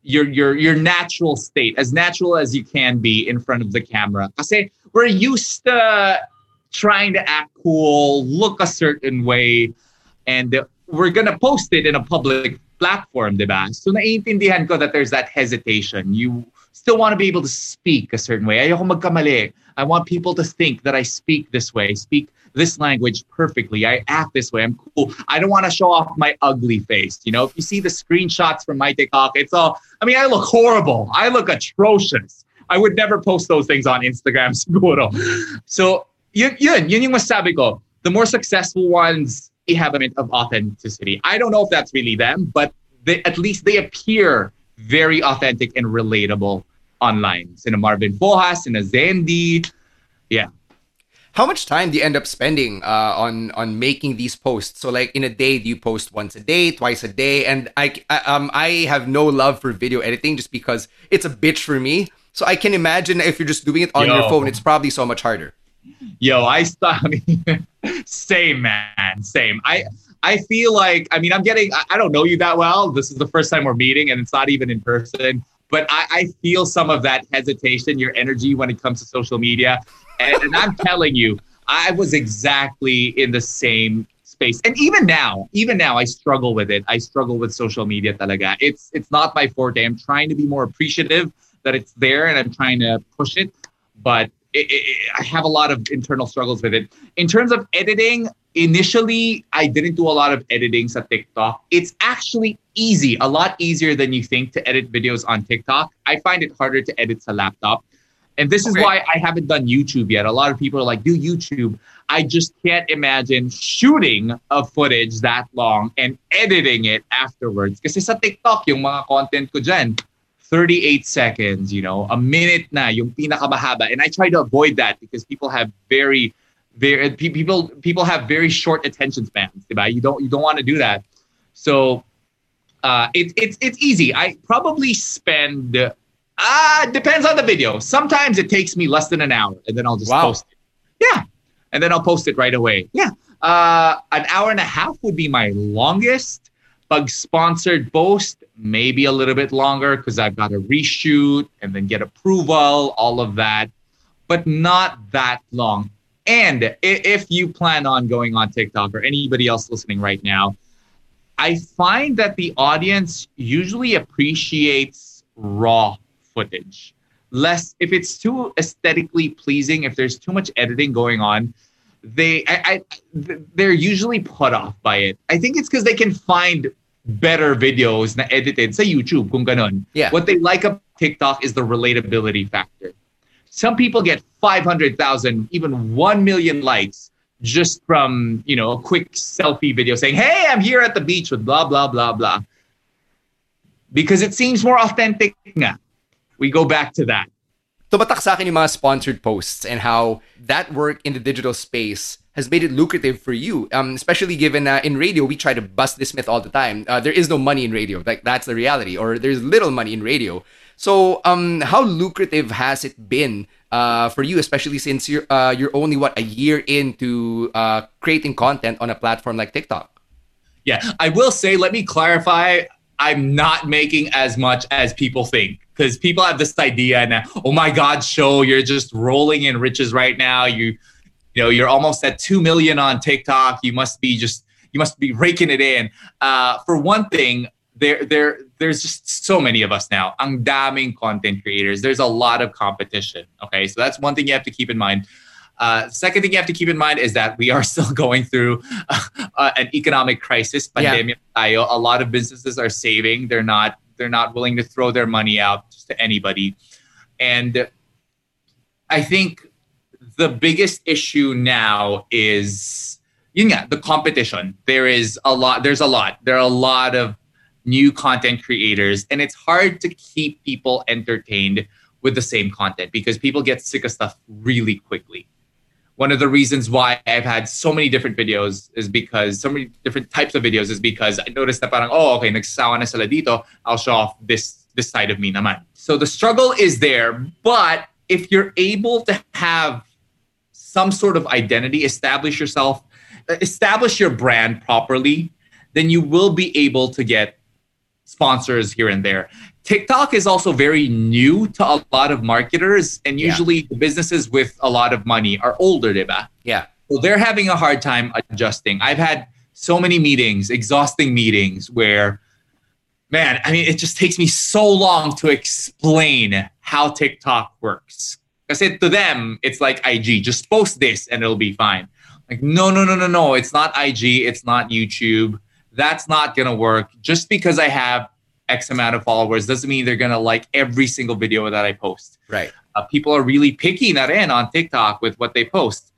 your your your natural state as natural as you can be in front of the camera. I say we're used to trying to act cool, look a certain way, and we're gonna post it in a public platform, diba? So naiintindihan ko that there's that hesitation. You still want to be able to speak a certain way. Ayoko magkamali. I want people to think that I speak this way, speak this language perfectly. I act this way. I'm cool. I don't want to show off my ugly face. You know, if you see the screenshots from my TikTok, it's all, I mean, I look horrible. I look atrocious. I would never post those things on Instagram, siguro. So, yun, yun, yun yung masabi ko. The more successful ones have a bit of authenticity. I don't know if that's really them, but they, at least they appear very authentic and relatable online. Sina Marvin Fojas, Sina Zendi. Yeah. How much time do you end up spending uh, on on making these posts? So, like in a day, do you post once a day, twice a day? And I, I um I have no love for video editing just because it's a bitch for me. So I can imagine if you're just doing it on Yo. your phone, it's probably so much harder. Yo, I, I mean, same man, same. I I feel like I mean I'm getting I don't know you that well. This is the first time we're meeting, and it's not even in person. But I, I feel some of that hesitation, your energy when it comes to social media, and, and I'm telling you, I was exactly in the same space. And even now, even now, I struggle with it. I struggle with social media talaga. It's it's not my forte. I'm trying to be more appreciative that it's there, and I'm trying to push it. But it, it, I have a lot of internal struggles with it. In terms of editing, initially I didn't do a lot of editing on TikTok. It's actually easy, a lot easier than you think to edit videos on TikTok. I find it harder to edit a laptop. And this okay. is why I haven't done YouTube yet. A lot of people are like, do YouTube. I just can't imagine shooting a footage that long and editing it afterwards. Because Kasi sa TikTok, yung mga content ko dyan, 38 seconds, you know, a minute na yung pinakamahaba. And I try to avoid that because people have very, very people people have very short attention spans. Right? You don't you don't want to do that. So uh, it, it's it's easy. I probably spend uh depends on the video. Sometimes it takes me less than an hour, and then I'll just wow. post it. Yeah, and then I'll post it right away. Yeah, uh, an hour and a half would be my longest. Pag sponsored post, maybe a little bit longer because I've got to reshoot and then get approval, all of that, but not that long. And if you plan on going on TikTok or anybody else listening right now, I find that the audience usually appreciates raw footage. Less if it's too aesthetically pleasing, if there's too much editing going on, they I, I they're usually put off by it. I think it's because they can find better videos na edited sa YouTube kung ganon. Yeah. What they like of TikTok is the relatability factor. Some people get 500,000, even 1 million likes just from, you know, a quick selfie video saying, "Hey, I'm here at the beach with blah blah blah blah." Because it seems more authentic nga. We go back to that. tumatak sa akin yung mga sponsored posts and how that work in the digital space has made it lucrative for you. Um, especially given uh, in radio, we try to bust this myth all the time. Uh, there is no money in radio. Like that's the reality, or there's little money in radio. So, um, how lucrative has it been uh, for you, especially since you're uh, you're only what a year into uh, creating content on a platform like TikTok? Yeah, I will say. Let me clarify. I'm not making as much as people think because people have this idea now. Oh my God, show you're just rolling in riches right now. You, you know, you're almost at two million on TikTok. You must be just you must be raking it in. Uh, for one thing, there there there's just so many of us now. Ang daming content creators. There's a lot of competition. Okay, so that's one thing you have to keep in mind. Uh, second thing you have to keep in mind is that we are still going through uh, an economic crisis. Pandemic yeah. A lot of businesses are saving. They're not they're not willing to throw their money out to anybody. And I think the biggest issue now is yeah, the competition. There is a lot, there's a lot. There are a lot of new content creators, and it's hard to keep people entertained with the same content because people get sick of stuff really quickly one of the reasons why I've had so many different videos is because so many different types of videos is because I noticed that parang, oh, okay, nagsasawa na sila dito, I'll show off this this side of me naman. So the struggle is there, but if you're able to have some sort of identity, establish yourself, uh, establish your brand properly, then you will be able to get sponsors here and there. TikTok is also very new to a lot of marketers, and usually yeah. the businesses with a lot of money are older, diba? Yeah. So they're having a hard time adjusting. I've had so many meetings, exhausting meetings, where, man, I mean, it just takes me so long to explain how TikTok works. Because to them, it's like IG, just post this and it'll be fine. Like, no, no, no, no, no. It's not IG, it's not YouTube. That's not gonna work. Just because I have X amount of followers doesn't mean they're gonna like every single video that I post. Right. Uh, people are really picky that in on TikTok with what they post.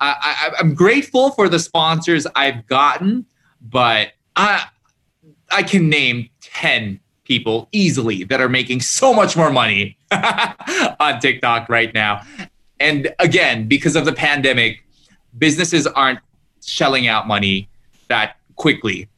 I, I, I'm grateful for the sponsors I've gotten, but I I can name ten people easily that are making so much more money on TikTok right now. And again, because of the pandemic, businesses aren't shelling out money that quickly.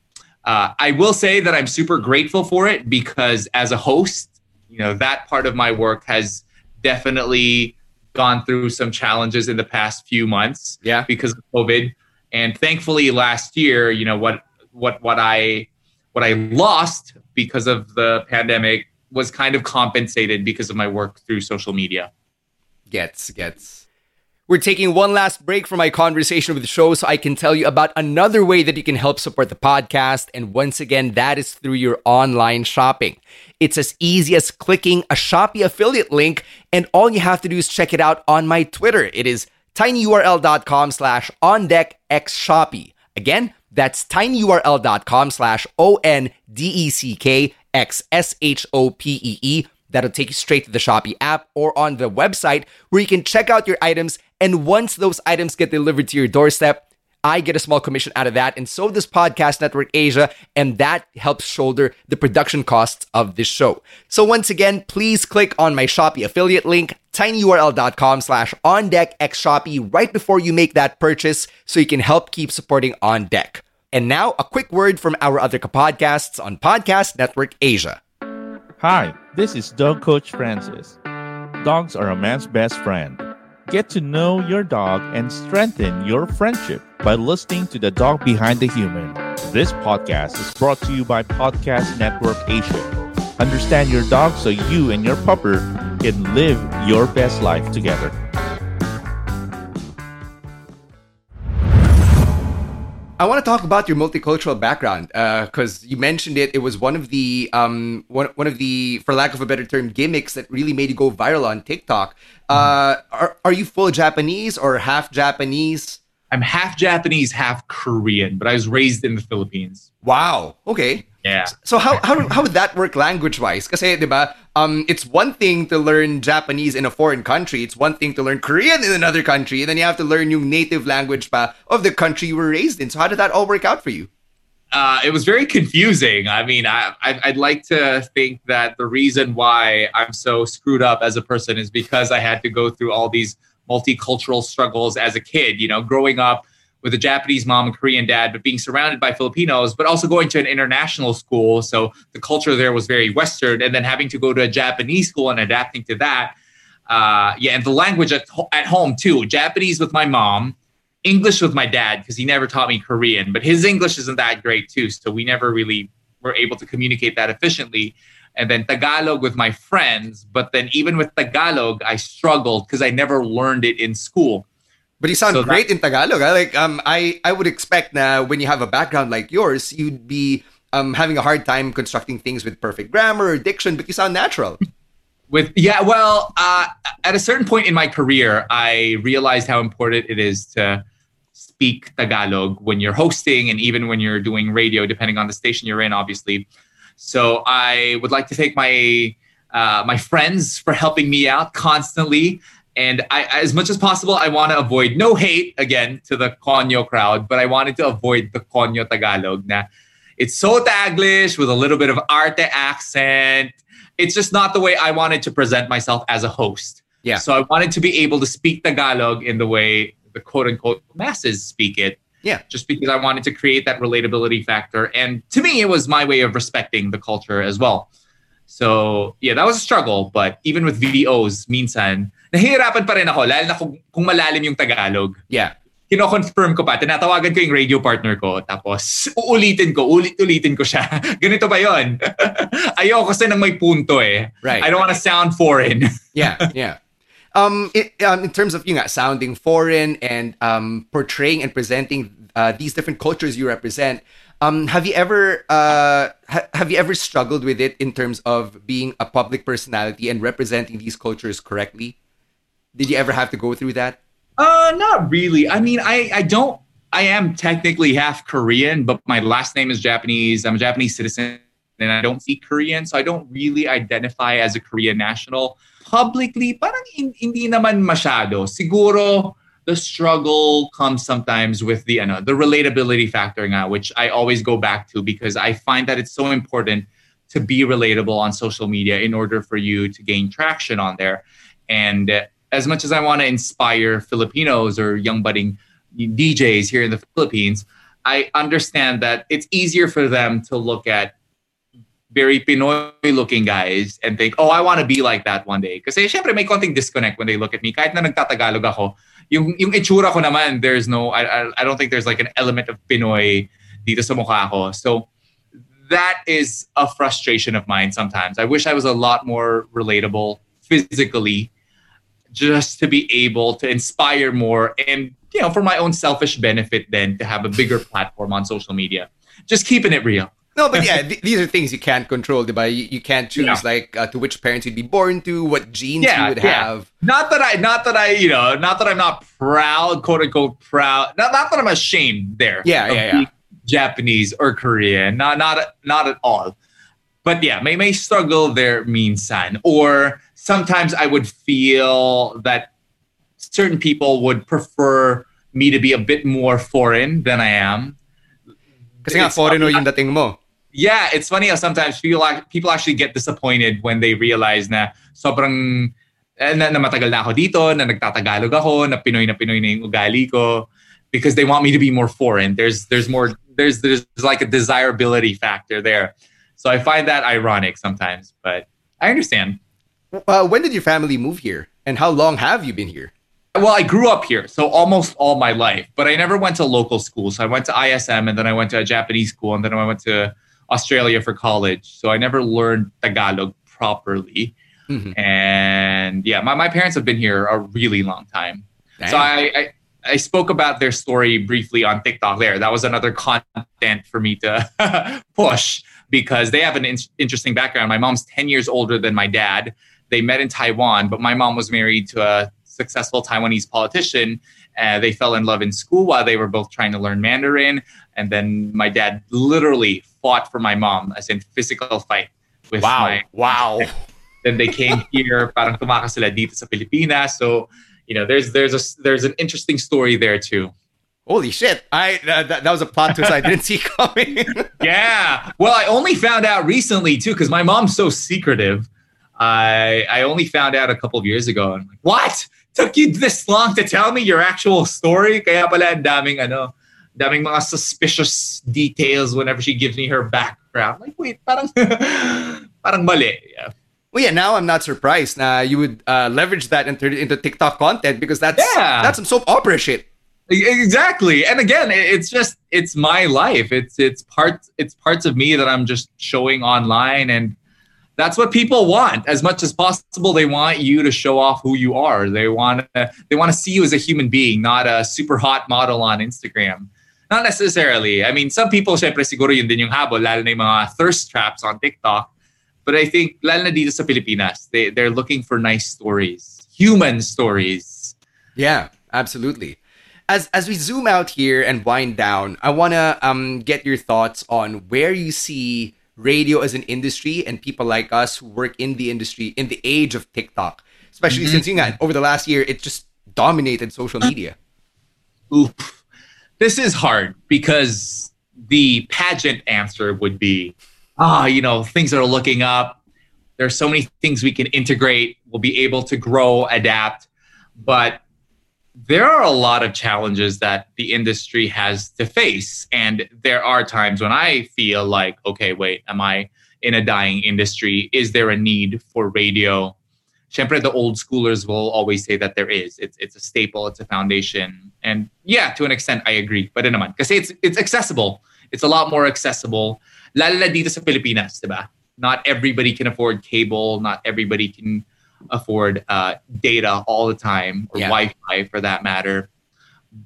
Uh, I will say that I'm super grateful for it because as a host, you know, that part of my work has definitely gone through some challenges in the past few months. Yeah. Because of COVID. And thankfully last year, you know, what what what I what I lost because of the pandemic was kind of compensated because of my work through social media. Gets, gets. We're taking one last break from my conversation with the show so I can tell you about another way that you can help support the podcast. And once again, that is through your online shopping. It's as easy as clicking a Shopee affiliate link, and all you have to do is check it out on my Twitter. It is tinyurl.com slash on deck x. Again, that's tinyurl.com slash O N D E C K X S H O P E E. That'll take you straight to the Shopee app or on the website where you can check out your items and once those items get delivered to your doorstep, I get a small commission out of that, and so does Podcast Network Asia, and that helps shoulder the production costs of this show. So once again, please click on my Shopee affiliate link, tinyurl.com slash on deck right before you make that purchase so you can help keep supporting On Deck. And now, a quick word from our other podcasts on Podcast Network Asia. Hi, this is Dog Coach Francis. Dogs are a man's best friend. Get to know your dog and strengthen your friendship by listening to the dog behind the human. This podcast is brought to you by Podcast Network Asia. Understand your dog so you and your pupper can live your best life together. I want to talk about your multicultural background because uh, you mentioned it. It was one of the um, one, one of the, for lack of a better term, gimmicks that really made you go viral on TikTok. Uh, are are you full Japanese or half Japanese? I'm half Japanese, half Korean, but I was raised in the Philippines. Wow. Okay. Yeah. So how how how would that work language wise? Ba, um it's one thing to learn Japanese in a foreign country, it's one thing to learn Korean in another country, and then you have to learn your native language pa of the country you were raised in. So how did that all work out for you? Uh, it was very confusing. I mean, I, I, would like to think that the reason why I'm so screwed up as a person is because I had to go through all these multicultural struggles as a kid. You know, growing up with a Japanese mom and Korean dad, but being surrounded by Filipinos, but also going to an international school. So the culture there was very Western, and then having to go to a Japanese school and adapting to that. Uh, yeah, and the language at, at home too. Japanese with my mom, English with my dad because he never taught me Korean, but his English isn't that great too. So we never really were able to communicate that efficiently. And then Tagalog with my friends, but then even with Tagalog, I struggled because I never learned it in school. But you sound so great that, in Tagalog. I like um I I would expect now when you have a background like yours, you'd be um having a hard time constructing things with perfect grammar or diction, but you sound natural. With yeah, well, uh, at a certain point in my career, I realized how important it is to speak Tagalog when you're hosting and even when you're doing radio, depending on the station you're in, obviously. So I would like to thank my uh, my friends for helping me out constantly. And I, as much as possible, I want to avoid no hate again to the Konyo crowd, but I wanted to avoid the Konyo Tagalog. Na it's so Taglish with a little bit of arte accent. It's just not the way I wanted to present myself as a host. Yeah. So I wanted to be able to speak Tagalog in the way the quote unquote masses speak it. Yeah. Just because I wanted to create that relatability factor. And to me, it was my way of respecting the culture as well. So, yeah, that was a struggle. But even with VOs, minsan, nahihirapan pa rin ako, lalo na kung, kung malalim yung Tagalog. Yeah. Kino-confirm ko pa, tinatawagan ko yung radio partner ko, tapos uulitin ko, ulit-ulitin ko siya. Ganito ba yon? Ayoko kasi nang may punto eh. Right. I don't want to sound foreign. yeah, yeah. Um, it, um, in terms of you know, sounding foreign and um, portraying and presenting uh, these different cultures you represent, um, have you ever uh, ha- have you ever struggled with it in terms of being a public personality and representing these cultures correctly? Did you ever have to go through that? Uh, not really. I mean, I, I don't, I am technically half Korean, but my last name is Japanese. I'm a Japanese citizen and I don't speak Korean. So I don't really identify as a Korean national. Publicly, parang hindi naman masyado. Siguro, the struggle comes sometimes with the, know, the relatability factor nga, which I always go back to because I find that it's so important to be relatable on social media in order for you to gain traction on there. And uh, as much as I want to inspire Filipinos or young budding DJs here in the Philippines, I understand that it's easier for them to look at very Pinoy looking guys and think, oh, I want to be like that one day. Kasi eh, syempre may konting disconnect when they look at me. Kahit na nagtatagalog ako, yung, yung itsura ko naman, there's no, I, I, I don't think there's like an element of Pinoy dito sa mukha ko. So that is a frustration of mine sometimes. I wish I was a lot more relatable physically just to be able to inspire more and you know for my own selfish benefit then to have a bigger platform on social media just keeping it real no but yeah th- these are things you can't control but you, you can't choose yeah. like uh, to which parents you'd be born to what genes yeah, you would yeah. have not that i not that i you know not that i'm not proud quote unquote proud not, not that i'm ashamed there yeah yeah, yeah. japanese or korean not not not at all but yeah may may struggle there son. or sometimes I would feel that certain people would prefer me to be a bit more foreign than I am. Kasi nga foreigner yung dating mo. Yeah, it's funny how sometimes people people actually get disappointed when they realize na sobrang eh, na, na matagal na ako dito, na nagtatagalog ako, na Pinoy na Pinoy na yung ugali ko because they want me to be more foreign. There's there's more there's there's like a desirability factor there. So I find that ironic sometimes, but I understand. Uh, when did your family move here, and how long have you been here? Well, I grew up here, so almost all my life, but I never went to local school. So I went to ISM, and then I went to a Japanese school, and then I went to Australia for college. So I never learned Tagalog properly. Mm-hmm. And yeah, my, my parents have been here a really long time. Dang. So I, I I spoke about their story briefly on TikTok there. That was another content for me to push because they have an in- interesting background. My mom's 10 years older than my dad. They met in Taiwan, but my mom was married to a successful Taiwanese politician. Uh, they fell in love in school while they were both trying to learn Mandarin. And then my dad literally fought for my mom, as in physical fight with wow. my wow. Then they came here, parang tumakas sila dito sa Pilipinas. So you know, there's there's a there's an interesting story there too. Holy shit! I uh, that, that was a plot twist I didn't see coming. yeah. Well, I only found out recently too because my mom's so secretive. I I only found out a couple of years ago. I'm like, what? Took you this long to tell me your actual story? Kaya pala daming ano, daming mga suspicious details whenever she gives me her background. Like, wait, parang parang mali. Yeah. Well, yeah. Now I'm not surprised. Now you would uh, leverage that into into TikTok content because that's yeah. that's some soap opera shit. Exactly. And again, it's just it's my life. It's it's parts it's parts of me that I'm just showing online and that's what people want as much as possible they want you to show off who you are they want to they want to see you as a human being not a super hot model on instagram not necessarily i mean some people syempre siguro yun din yung habol lalo na yung mga thirst traps on tiktok but I think, lalo na dito sa Pilipinas, they, they're looking for nice stories, human stories. Yeah, absolutely. As, as we zoom out here and wind down, I want to um, get your thoughts on where you see radio as an industry and people like us who work in the industry in the age of TikTok, especially mm-hmm. since you know, over the last year, it just dominated social media. Oof. This is hard because the pageant answer would be ah, you know, things are looking up. There's so many things we can integrate. We'll be able to grow, adapt. But there are a lot of challenges that the industry has to face. And there are times when I feel like, okay, wait, am I in a dying industry? Is there a need for radio? Siempre, the old schoolers will always say that there is. It's, it's a staple, it's a foundation. And yeah, to an extent, I agree. But in a month, because it's, it's accessible. It's a lot more accessible lalo na dito sa Pilipinas, di ba? Not everybody can afford cable. Not everybody can afford uh, data all the time or yeah. Wi-Fi for that matter.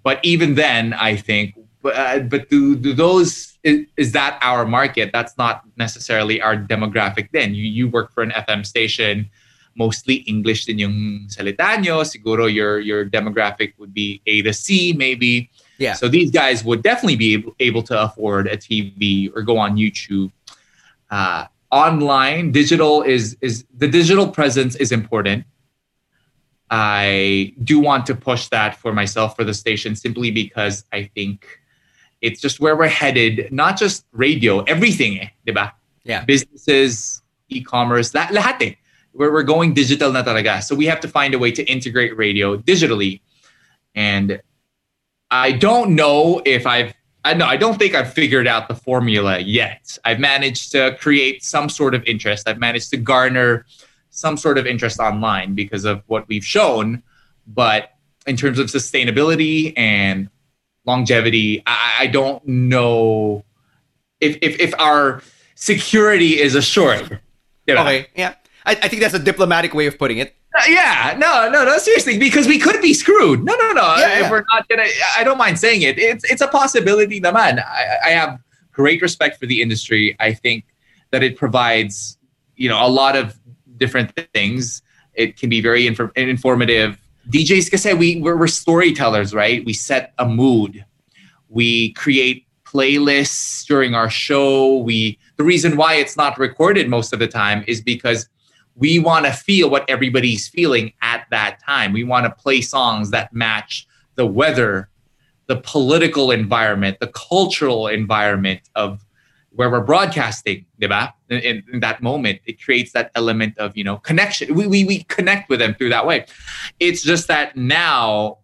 But even then, I think, uh, but do, do those is, is, that our market? That's not necessarily our demographic. Then you you work for an FM station, mostly English din yung salita nyo. Siguro your your demographic would be A to C maybe. Yeah. So these guys would definitely be able, able to afford a TV or go on YouTube. Uh, online, digital is is the digital presence is important. I do want to push that for myself for the station simply because I think it's just where we're headed. Not just radio, everything, eh, diba? Yeah. Businesses, e-commerce, that lahat eh. Where we're going digital na talaga. So we have to find a way to integrate radio digitally. And I don't know if I've I know I don't think I've figured out the formula yet. I've managed to create some sort of interest. I've managed to garner some sort of interest online because of what we've shown, but in terms of sustainability and longevity, I, I don't know if, if if our security is assured. Okay, yeah. I, I think that's a diplomatic way of putting it. Uh, yeah, no, no, no, seriously, because we could be screwed. No, no, no. Yeah, if yeah. we're not gonna, I don't mind saying it. It's it's a possibility, naman. I, I have great respect for the industry. I think that it provides, you know, a lot of different things. It can be very inf- informative. DJs, say we we're, we're storytellers, right? We set a mood. We create playlists during our show. We the reason why it's not recorded most of the time is because we want to feel what everybody's feeling at that time. We want to play songs that match the weather, the political environment, the cultural environment of where we're broadcasting, diba? In, in, in, that moment, it creates that element of, you know, connection. We, we, we connect with them through that way. It's just that now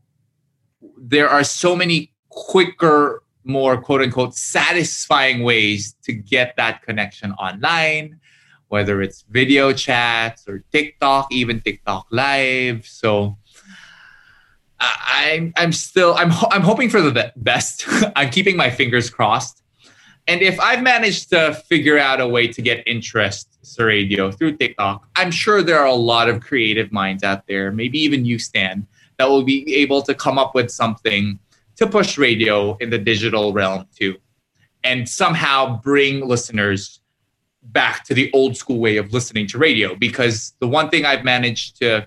there are so many quicker, more quote unquote satisfying ways to get that connection online whether it's video chats or TikTok, even TikTok live. So I'm I'm still I'm I'm hoping for the best. I'm keeping my fingers crossed. And if I've managed to figure out a way to get interest to radio through TikTok, I'm sure there are a lot of creative minds out there, maybe even you, Stan, that will be able to come up with something to push radio in the digital realm too, and somehow bring listeners back to the old school way of listening to radio. Because the one thing I've managed to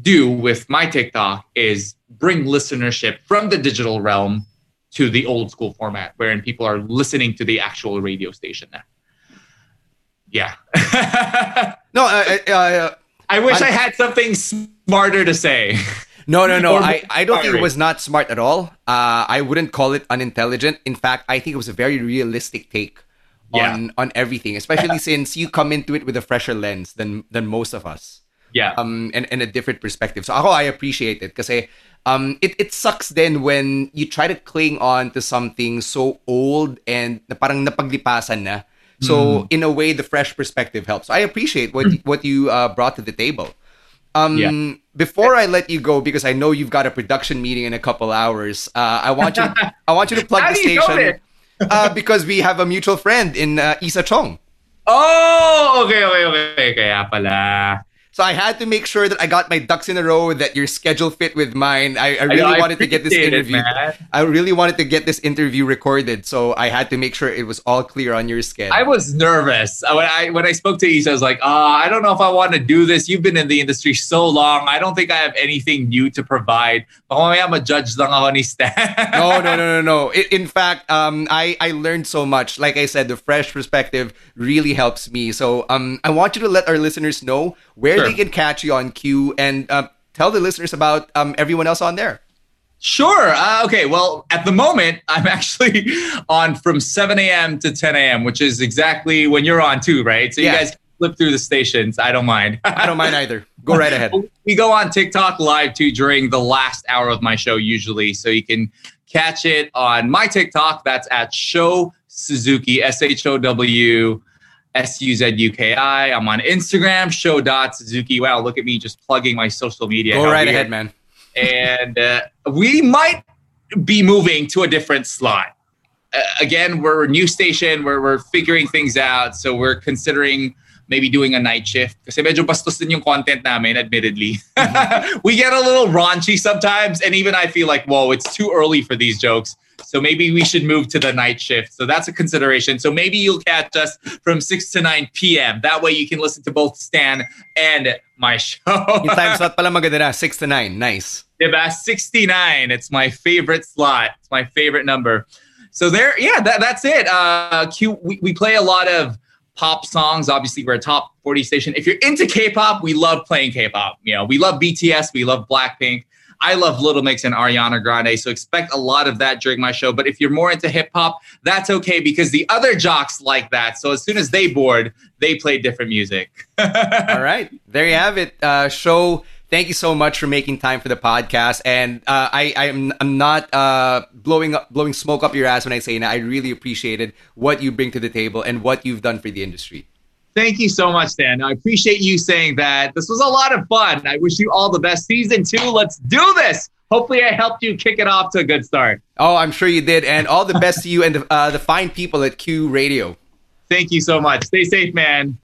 do with my TikTok is bring listenership from the digital realm to the old school format, wherein people are listening to the actual radio station now. Yeah. no, uh, uh, uh, I wish I'm, i had something smarter to say. No, no, no. I, I don't think it was not smart at all. Uh, I wouldn't call it unintelligent. In fact, I think it was a very realistic take yeah. on everything, especially since you come into it with a fresher lens than than most of us. Yeah. Um, and, and a different perspective. So ako, I appreciate it because um, it, it sucks then when you try to cling on to something so old and na parang napaglipasan na. So mm. in a way, the fresh perspective helps. I appreciate what what you uh, brought to the table. Um, yeah. Before I let you go, because I know you've got a production meeting in a couple hours, uh, I want you. I want you to plug the station uh, because we have a mutual friend in uh, Isa Chong. Oh, okay, okay, okay. Kaya pala. So I had to make sure that I got my ducks in a row, that your schedule fit with mine. I, I really I know, wanted I to get this interview. It, I really wanted to get this interview recorded, so I had to make sure it was all clear on your schedule. I was nervous when I when I spoke to Isa. I was like, "Ah, oh, I don't know if I want to do this. You've been in the industry so long. I don't think I have anything new to provide. But, I'm a judge lang ako ni Stan. no, no, no, no, no. In fact, um, I I learned so much. Like I said, the fresh perspective really helps me. So um, I want you to let our listeners know where sure. they can catch you on Q and uh, tell the listeners about um, everyone else on there. Sure. Uh, okay. Well, at the moment, I'm actually on from 7 a.m. to 10 a.m., which is exactly when you're on too, right? So yeah. you guys flip through the stations. I don't mind. I don't mind either. Go right ahead. we go on TikTok live too during the last hour of my show, usually. So you can catch it on my TikTok. That's at Show Suzuki, S H O W S U Z U K I. I'm on Instagram, show.suzuki. Wow, look at me just plugging my social media. Go right ahead, man. And uh, we might be moving to a different slot. Uh, again, we're a new station where we're figuring things out. So we're considering maybe doing a night shift. Kasi medyo bastos din yung content namin, admittedly. Mm-hmm. we get a little raunchy sometimes. And even I feel like, whoa, it's too early for these jokes. So maybe we should move to the night shift. So that's a consideration. So maybe you'll catch us from 6 to 9 p.m. That way you can listen to both Stan and my show. yung time slot pala maganda 6 to 9. Nice. Diba? 69. It's my favorite slot. It's my favorite number. So there, yeah, that, that's it. Uh, Q, we, we play a lot of pop songs. Obviously, we're a top 40 station. If you're into K-pop, we love playing K-pop. You know, we love BTS, we love Blackpink. I love Little Mix and Ariana Grande, so expect a lot of that during my Sho. But if you're more into hip hop, that's okay because the other jocks like that. So as soon as they board, they play different music. All right, there you have it. Uh, show. Thank you so much for making time for the podcast, and uh, I, I'm I'm not uh, blowing up blowing smoke up your ass when I say that. I really appreciated what you bring to the table and what you've done for the industry. Thank you so much, Dan. I appreciate you saying that. This was a lot of fun. I wish you all the best. Season two, let's do this. Hopefully, I helped you kick it off to a good start. Oh, I'm sure you did. And all the best to you and the, uh, the fine people at Q Radio. Thank you so much. Stay safe, man.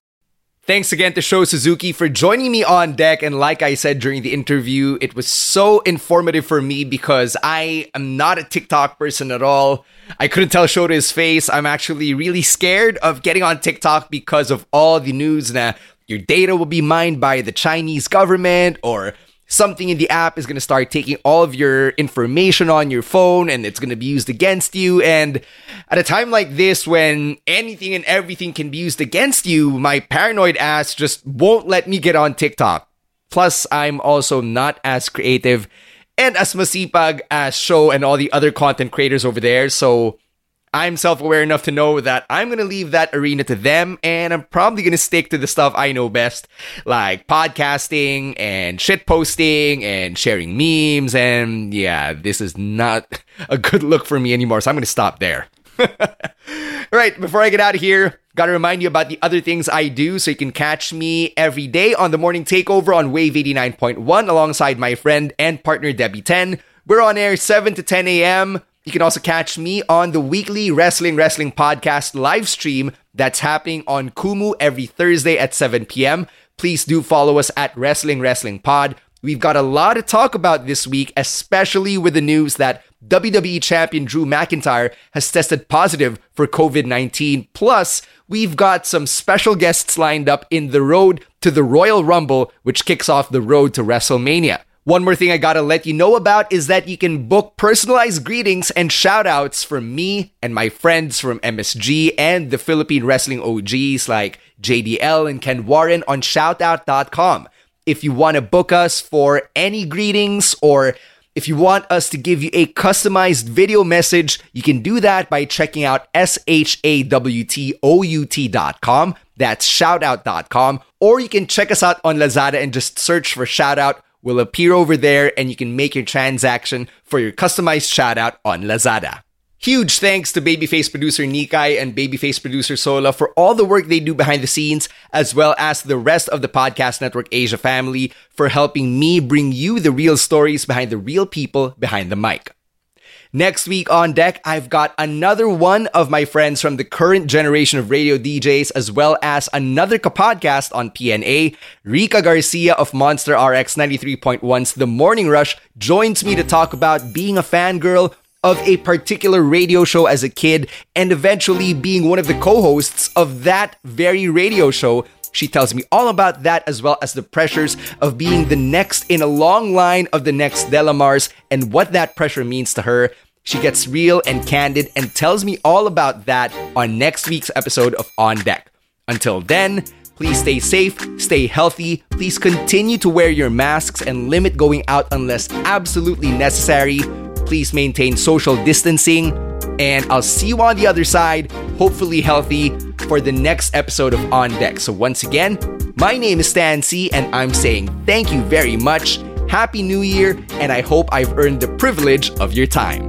Thanks again to Sho Suzuki for joining me on deck. And like I said during the interview, it was so informative for me because I am not a TikTok person at all. I couldn't tell Sho to his face. I'm actually really scared of getting on TikTok because of all the news that your data will be mined by the Chinese government or something in the app is going to start taking all of your information on your phone and it's going to be used against you. And at a time like this, when anything and everything can be used against you, my paranoid ass just won't let me get on TikTok. Plus, I'm also not as creative and as masipag as Sho and all the other content creators over there. So I'm self aware enough to know that I'm going to leave that arena to them and I'm probably going to stick to the stuff I know best, like podcasting and shit posting and sharing memes. And yeah, this is not a good look for me anymore. So I'm going to stop there. right, before I get out of here, got to remind you about the other things I do so you can catch me every day on the morning takeover on Wave 89.1 alongside my friend and partner Debbie Then. We're on air 7 to 10 a.m. You can also catch me on the weekly Wrestling Wrestling Podcast live stream that's happening on Kumu every Thursday at 7 p.m. Please do follow us at Wrestling Wrestling Pod we've got a lot to talk about this week, especially with the news that WWE Champion Drew McIntyre has tested positive for COVID 19. Plus, we've got some special guests lined up in the road to the Royal Rumble, which kicks off the road to WrestleMania. One more thing I gotta let you know about is that you can book personalized greetings and shoutouts from me and my friends from MSG and the Philippine wrestling OGs like JDL and Ken Warren on shoutout.com. If you wanna book us for any greetings or if you want us to give you a customized video message, you can do that by checking out shoutout.com. That's shoutout.com. Or you can check us out on Lazada and just search for shoutout will appear over there and you can make your transaction for your customized shoutout on Lazada. Huge thanks to Babyface producer Nikai and Babyface producer Sola for all the work they do behind the scenes, as well as the rest of the Podcast Network Asia family for helping me bring you the real stories behind the real people behind the mic. Next week on deck, I've got another one of my friends from the current generation of radio DJs, as well as another podcast on PNA. Rika Garcia of Monster RX 93.1's The Morning Rush joins me to talk about being a fangirl of a particular radio show as a kid and eventually being one of the co hosts of that very radio show. She tells me all about that as well as the pressures of being the next in a long line of the next Delamars and what that pressure means to her. She gets real and candid and tells me all about that on next week's episode of On Deck. Until then, please stay safe, stay healthy, please continue to wear your masks and limit going out unless absolutely necessary. Please maintain social distancing, and I'll see you on the other side, hopefully healthy, for the next episode of On Deck. So, once again, my name is Stan C, and I'm saying thank you very much. Happy New Year, and I hope I've earned the privilege of your time.